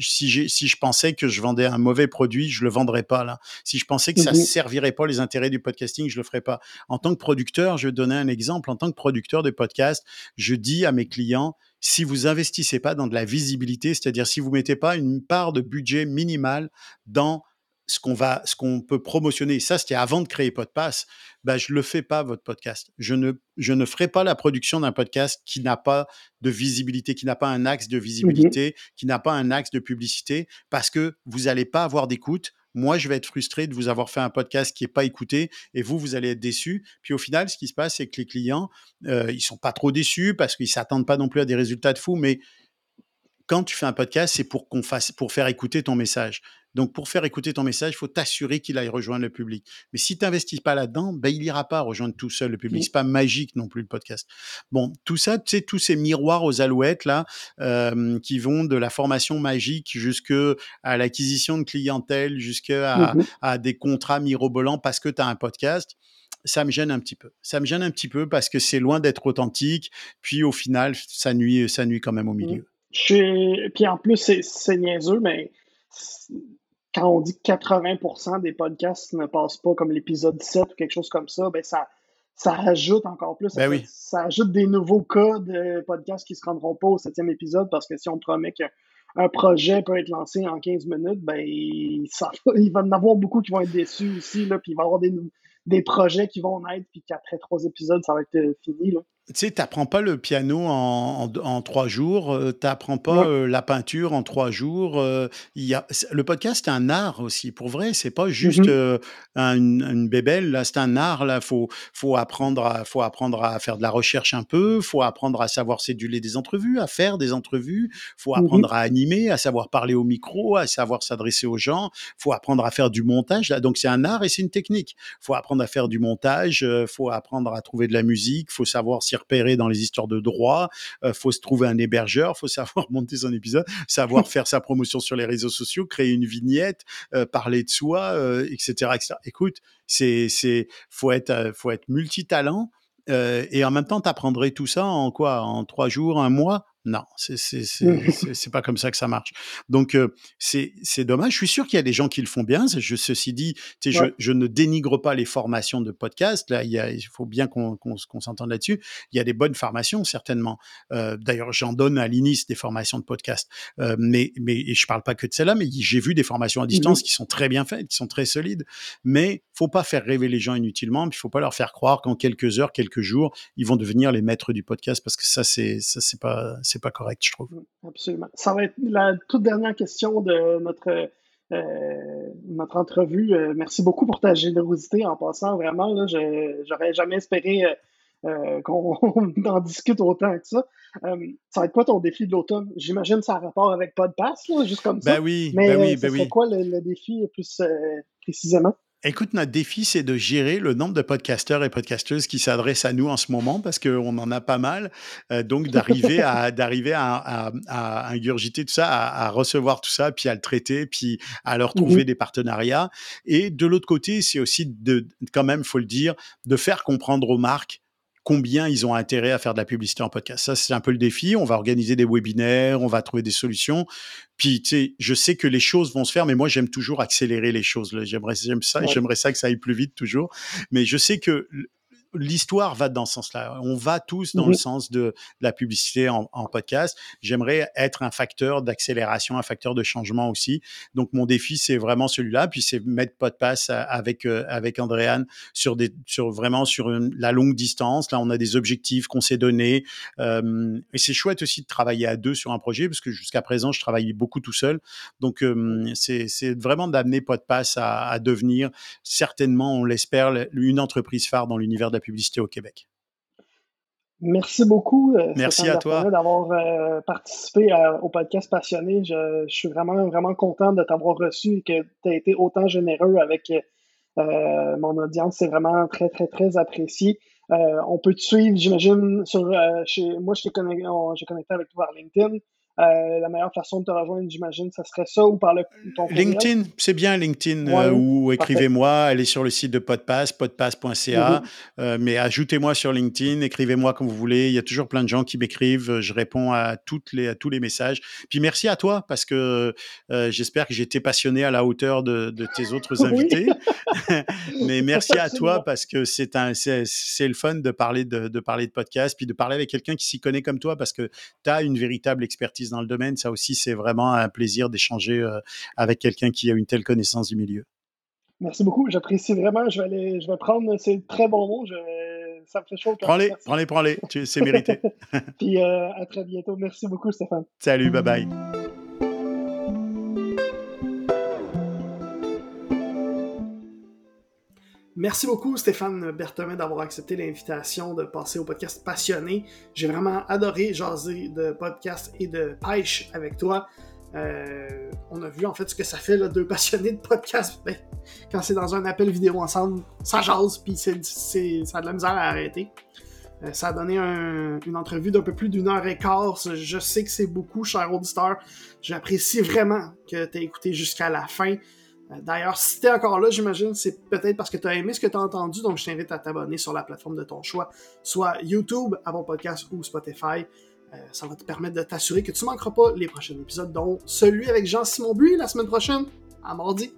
si, si je pensais que je vendais un mauvais produit, je le vendrais pas là. Si je pensais que ça ne servirait pas les intérêts du podcasting, je le ferais pas. En tant que producteur, je vais donner un exemple. En tant que producteur de podcast, je dis à mes clients, si vous investissez pas dans de la visibilité, c'est-à-dire si vous mettez pas une part de budget minimal dans ce qu'on va, ce qu'on peut promotionner, ça c'était avant de créer Podpass, bah, je le fais pas votre podcast. Je ne, je ne ferai pas la production d'un podcast qui n'a pas de visibilité, qui n'a pas un axe de mmh visibilité, qui n'a pas un axe de publicité, parce que vous n'allez pas avoir d'écoute. Moi, je vais être frustré de vous avoir fait un podcast qui n'est pas écouté et vous, vous allez être déçu. Puis au final, ce qui se passe, c'est que les clients, euh, ils sont pas trop déçus parce qu'ils s'attendent pas non plus à des résultats de fou, mais quand tu fais un podcast, c'est pour qu'on fasse, pour faire écouter ton message. Donc, pour faire écouter ton message, il faut t'assurer qu'il aille rejoindre le public. Mais si tu n'investis pas là-dedans, ben, il n'ira pas rejoindre tout seul le public. C'est pas magique non plus le podcast. Bon, tout ça, tu sais, tous ces miroirs aux alouettes là, euh, qui vont de la formation magique jusque à l'acquisition de clientèle, jusqu'à mmh à des contrats mirobolants parce que tu as un podcast ça me gêne un petit peu. Ça me gêne un petit peu parce que c'est loin d'être authentique. Puis au final, ça nuit, ça nuit quand même au mmh. milieu. Puis en plus, c'est niaiseux, mais quand on dit que 80% des podcasts ne passent pas comme l'épisode 7 ou quelque chose comme ça, ben ça, ça ajoute encore plus. Ben oui. Ça ajoute des nouveaux cas de podcasts qui ne se rendront pas au septième épisode parce que si on promet qu'un projet peut être lancé en 15 minutes, ben ça, il va y en avoir beaucoup qui vont être déçus aussi, là, puis il va y avoir des, des projets qui vont naître, puis qu'après trois épisodes, ça va être euh, fini. Là. Tu sais, t'apprends pas le piano en, en, en trois jours, euh, t'apprends pas euh, la peinture en trois jours. euh, il y a, c'est- le podcast, c'est un art aussi, pour vrai. C'est pas juste Mhm. euh, un- une, bébelle, là, c'est un art. Là, faut, faut apprendre à, faut apprendre à faire de la recherche un peu, faut apprendre à savoir céduler des entrevues, à faire des entrevues, faut Mhm. apprendre à animer, à savoir parler au micro, à savoir s'adresser aux gens, faut apprendre à faire du montage. Là, donc c'est un art et c'est une technique. Faut apprendre à faire du montage, euh, faut apprendre à trouver de la musique, faut savoir s'y repérer dans les histoires de droit, euh, faut se trouver un hébergeur, faut savoir monter son épisode, savoir faire sa promotion sur les réseaux sociaux, créer une vignette, euh, parler de soi, euh, etc., etc. Écoute, c'est, c'est, faut être, euh, faut être multitalent. et en même temps, t'apprendrais tout ça en quoi? En trois jours, un mois? Non, c'est c'est pas comme ça que ça marche. Donc euh, c'est dommage. Je suis sûr qu'il y a des gens qui le font bien. Je, ceci dit, je, ne dénigre pas les formations de podcast. Là, il, y a, il faut bien qu'on s'entende là-dessus. Il y a des bonnes formations, certainement. Euh, D'ailleurs, j'en donne à l'INIS des formations de podcast. Euh, mais, mais et je parle pas que de celle-là, mais j'ai vu des formations à distance Mhm. qui sont très bien faites, qui sont très solides. Mais faut pas faire rêver les gens inutilement. Puis faut pas leur faire croire qu'en quelques heures, quelques jours, ils vont devenir les maîtres du podcast parce que ça, c'est ça, c'est pas c'est pas correct, je trouve. Absolument. Ça va être la toute dernière question de notre, euh, notre entrevue. Euh, merci beaucoup pour ta générosité en passant. Vraiment, là, je j'aurais jamais espéré euh, qu'on en discute autant que ça. Ça va être quoi ton défi de l'automne? J'imagine ça a rapport avec Podpass, là, juste comme ça. Ben oui, Mais ben oui, ben serait oui. quoi le, le défi plus précisément? Écoute, notre défi, c'est de gérer le nombre de podcasteurs et podcasteuses qui s'adressent à nous en ce moment, parce qu'on en a pas mal. Euh, donc, d'arriver à, d'arriver à, à, à ingurgiter tout ça, à, à recevoir tout ça, puis à le traiter, puis à leur trouver Mhm. des partenariats. Et de l'autre côté, c'est aussi de, quand même, faut le dire, de faire comprendre aux marques combien ils ont intérêt à faire de la publicité en podcast. Ça, c'est un peu le défi. On va organiser des webinaires, on va trouver des solutions. Puis, tu sais, je sais que les choses vont se faire, mais moi, j'aime toujours accélérer les choses. J'aimerais, j'aime ça, Ouais. j'aimerais ça que ça aille plus vite toujours. Mais je sais que l'histoire va dans ce sens-là. On va tous dans le Mhm. sens de, de la publicité en, en podcast. J'aimerais être un facteur d'accélération, un facteur de changement aussi. Donc, mon défi, c'est vraiment celui-là. Puis, c'est mettre Podpass à- avec, euh, avec Andréane sur des, sur vraiment sur une- la longue distance. Là, on a des objectifs qu'on s'est donnés. Euh, et c'est chouette aussi de travailler à deux sur un projet parce que jusqu'à présent, je travaillais beaucoup tout seul. Donc, euh, c'est vraiment d'amener Podpass à, à devenir, certainement, on l'espère, le- une entreprise phare dans l'univers de la publicité au Québec. Merci beaucoup, euh, Merci à toi. D'avoir euh, participé à- au podcast Passionné. Je, je suis vraiment, vraiment content de t'avoir reçu et que tu as été autant généreux avec euh, mon audience. C'est vraiment très, très, très apprécié. Euh, on peut te suivre, j'imagine, sur euh, chez moi, je t'ai connecté, connecté avec toi par LinkedIn. Euh, la meilleure façon de te rejoindre, j'imagine, ça serait ça ou par le, ton. LinkedIn, c'est bien LinkedIn Ouais, euh, ou écrivez-moi, allez sur le site de Podpass, podpass.ca, Mhm. euh, mais ajoutez-moi sur LinkedIn, écrivez-moi comme vous voulez. Il y a toujours plein de gens qui m'écrivent, je réponds à toutes les à tous les messages. Puis merci à toi parce que j'espère que j'ai été passionné à la hauteur de, de tes autres invités. mais merci à toi parce que c'est un c'est le fun de parler de, de parler de podcast puis de parler avec quelqu'un qui s'y connaît comme toi parce que tu as une véritable expertise dans le domaine. Ça aussi, c'est vraiment un plaisir d'échanger euh, avec quelqu'un qui a une telle connaissance du milieu. Merci beaucoup, j'apprécie vraiment. Je vais, aller, je vais prendre ces très bons mots. Je, ça me fait chaud. Prends-les, prends-les, prends-les. C'est mérité. Puis euh, à très bientôt. Merci beaucoup, Stéphane. Salut, bye bye. Merci beaucoup, Stéphane Berthevin, d'avoir accepté l'invitation de passer au podcast Passionné. J'ai vraiment adoré jaser de podcast et de pêche avec toi. Euh, on a vu en fait ce que ça fait, là, deux passionnés de podcast. Ben, quand c'est dans un appel vidéo ensemble, ça jase, puis ça a de la misère à arrêter. Euh, ça a donné un- une entrevue d'un peu plus d'une heure et quart. Je sais que c'est beaucoup, cher auditeur. J'apprécie vraiment que tu aies écouté jusqu'à la fin. D'ailleurs, si t'es encore là, j'imagine c'est peut-être parce que tu as aimé ce que tu as entendu, donc je t'invite à t'abonner sur la plateforme de ton choix, soit YouTube, Apple Podcast ou Spotify. Euh, ça va te permettre de t'assurer que tu manqueras pas les prochains épisodes, dont celui avec Jean-Simon Buis la semaine prochaine, à mardi.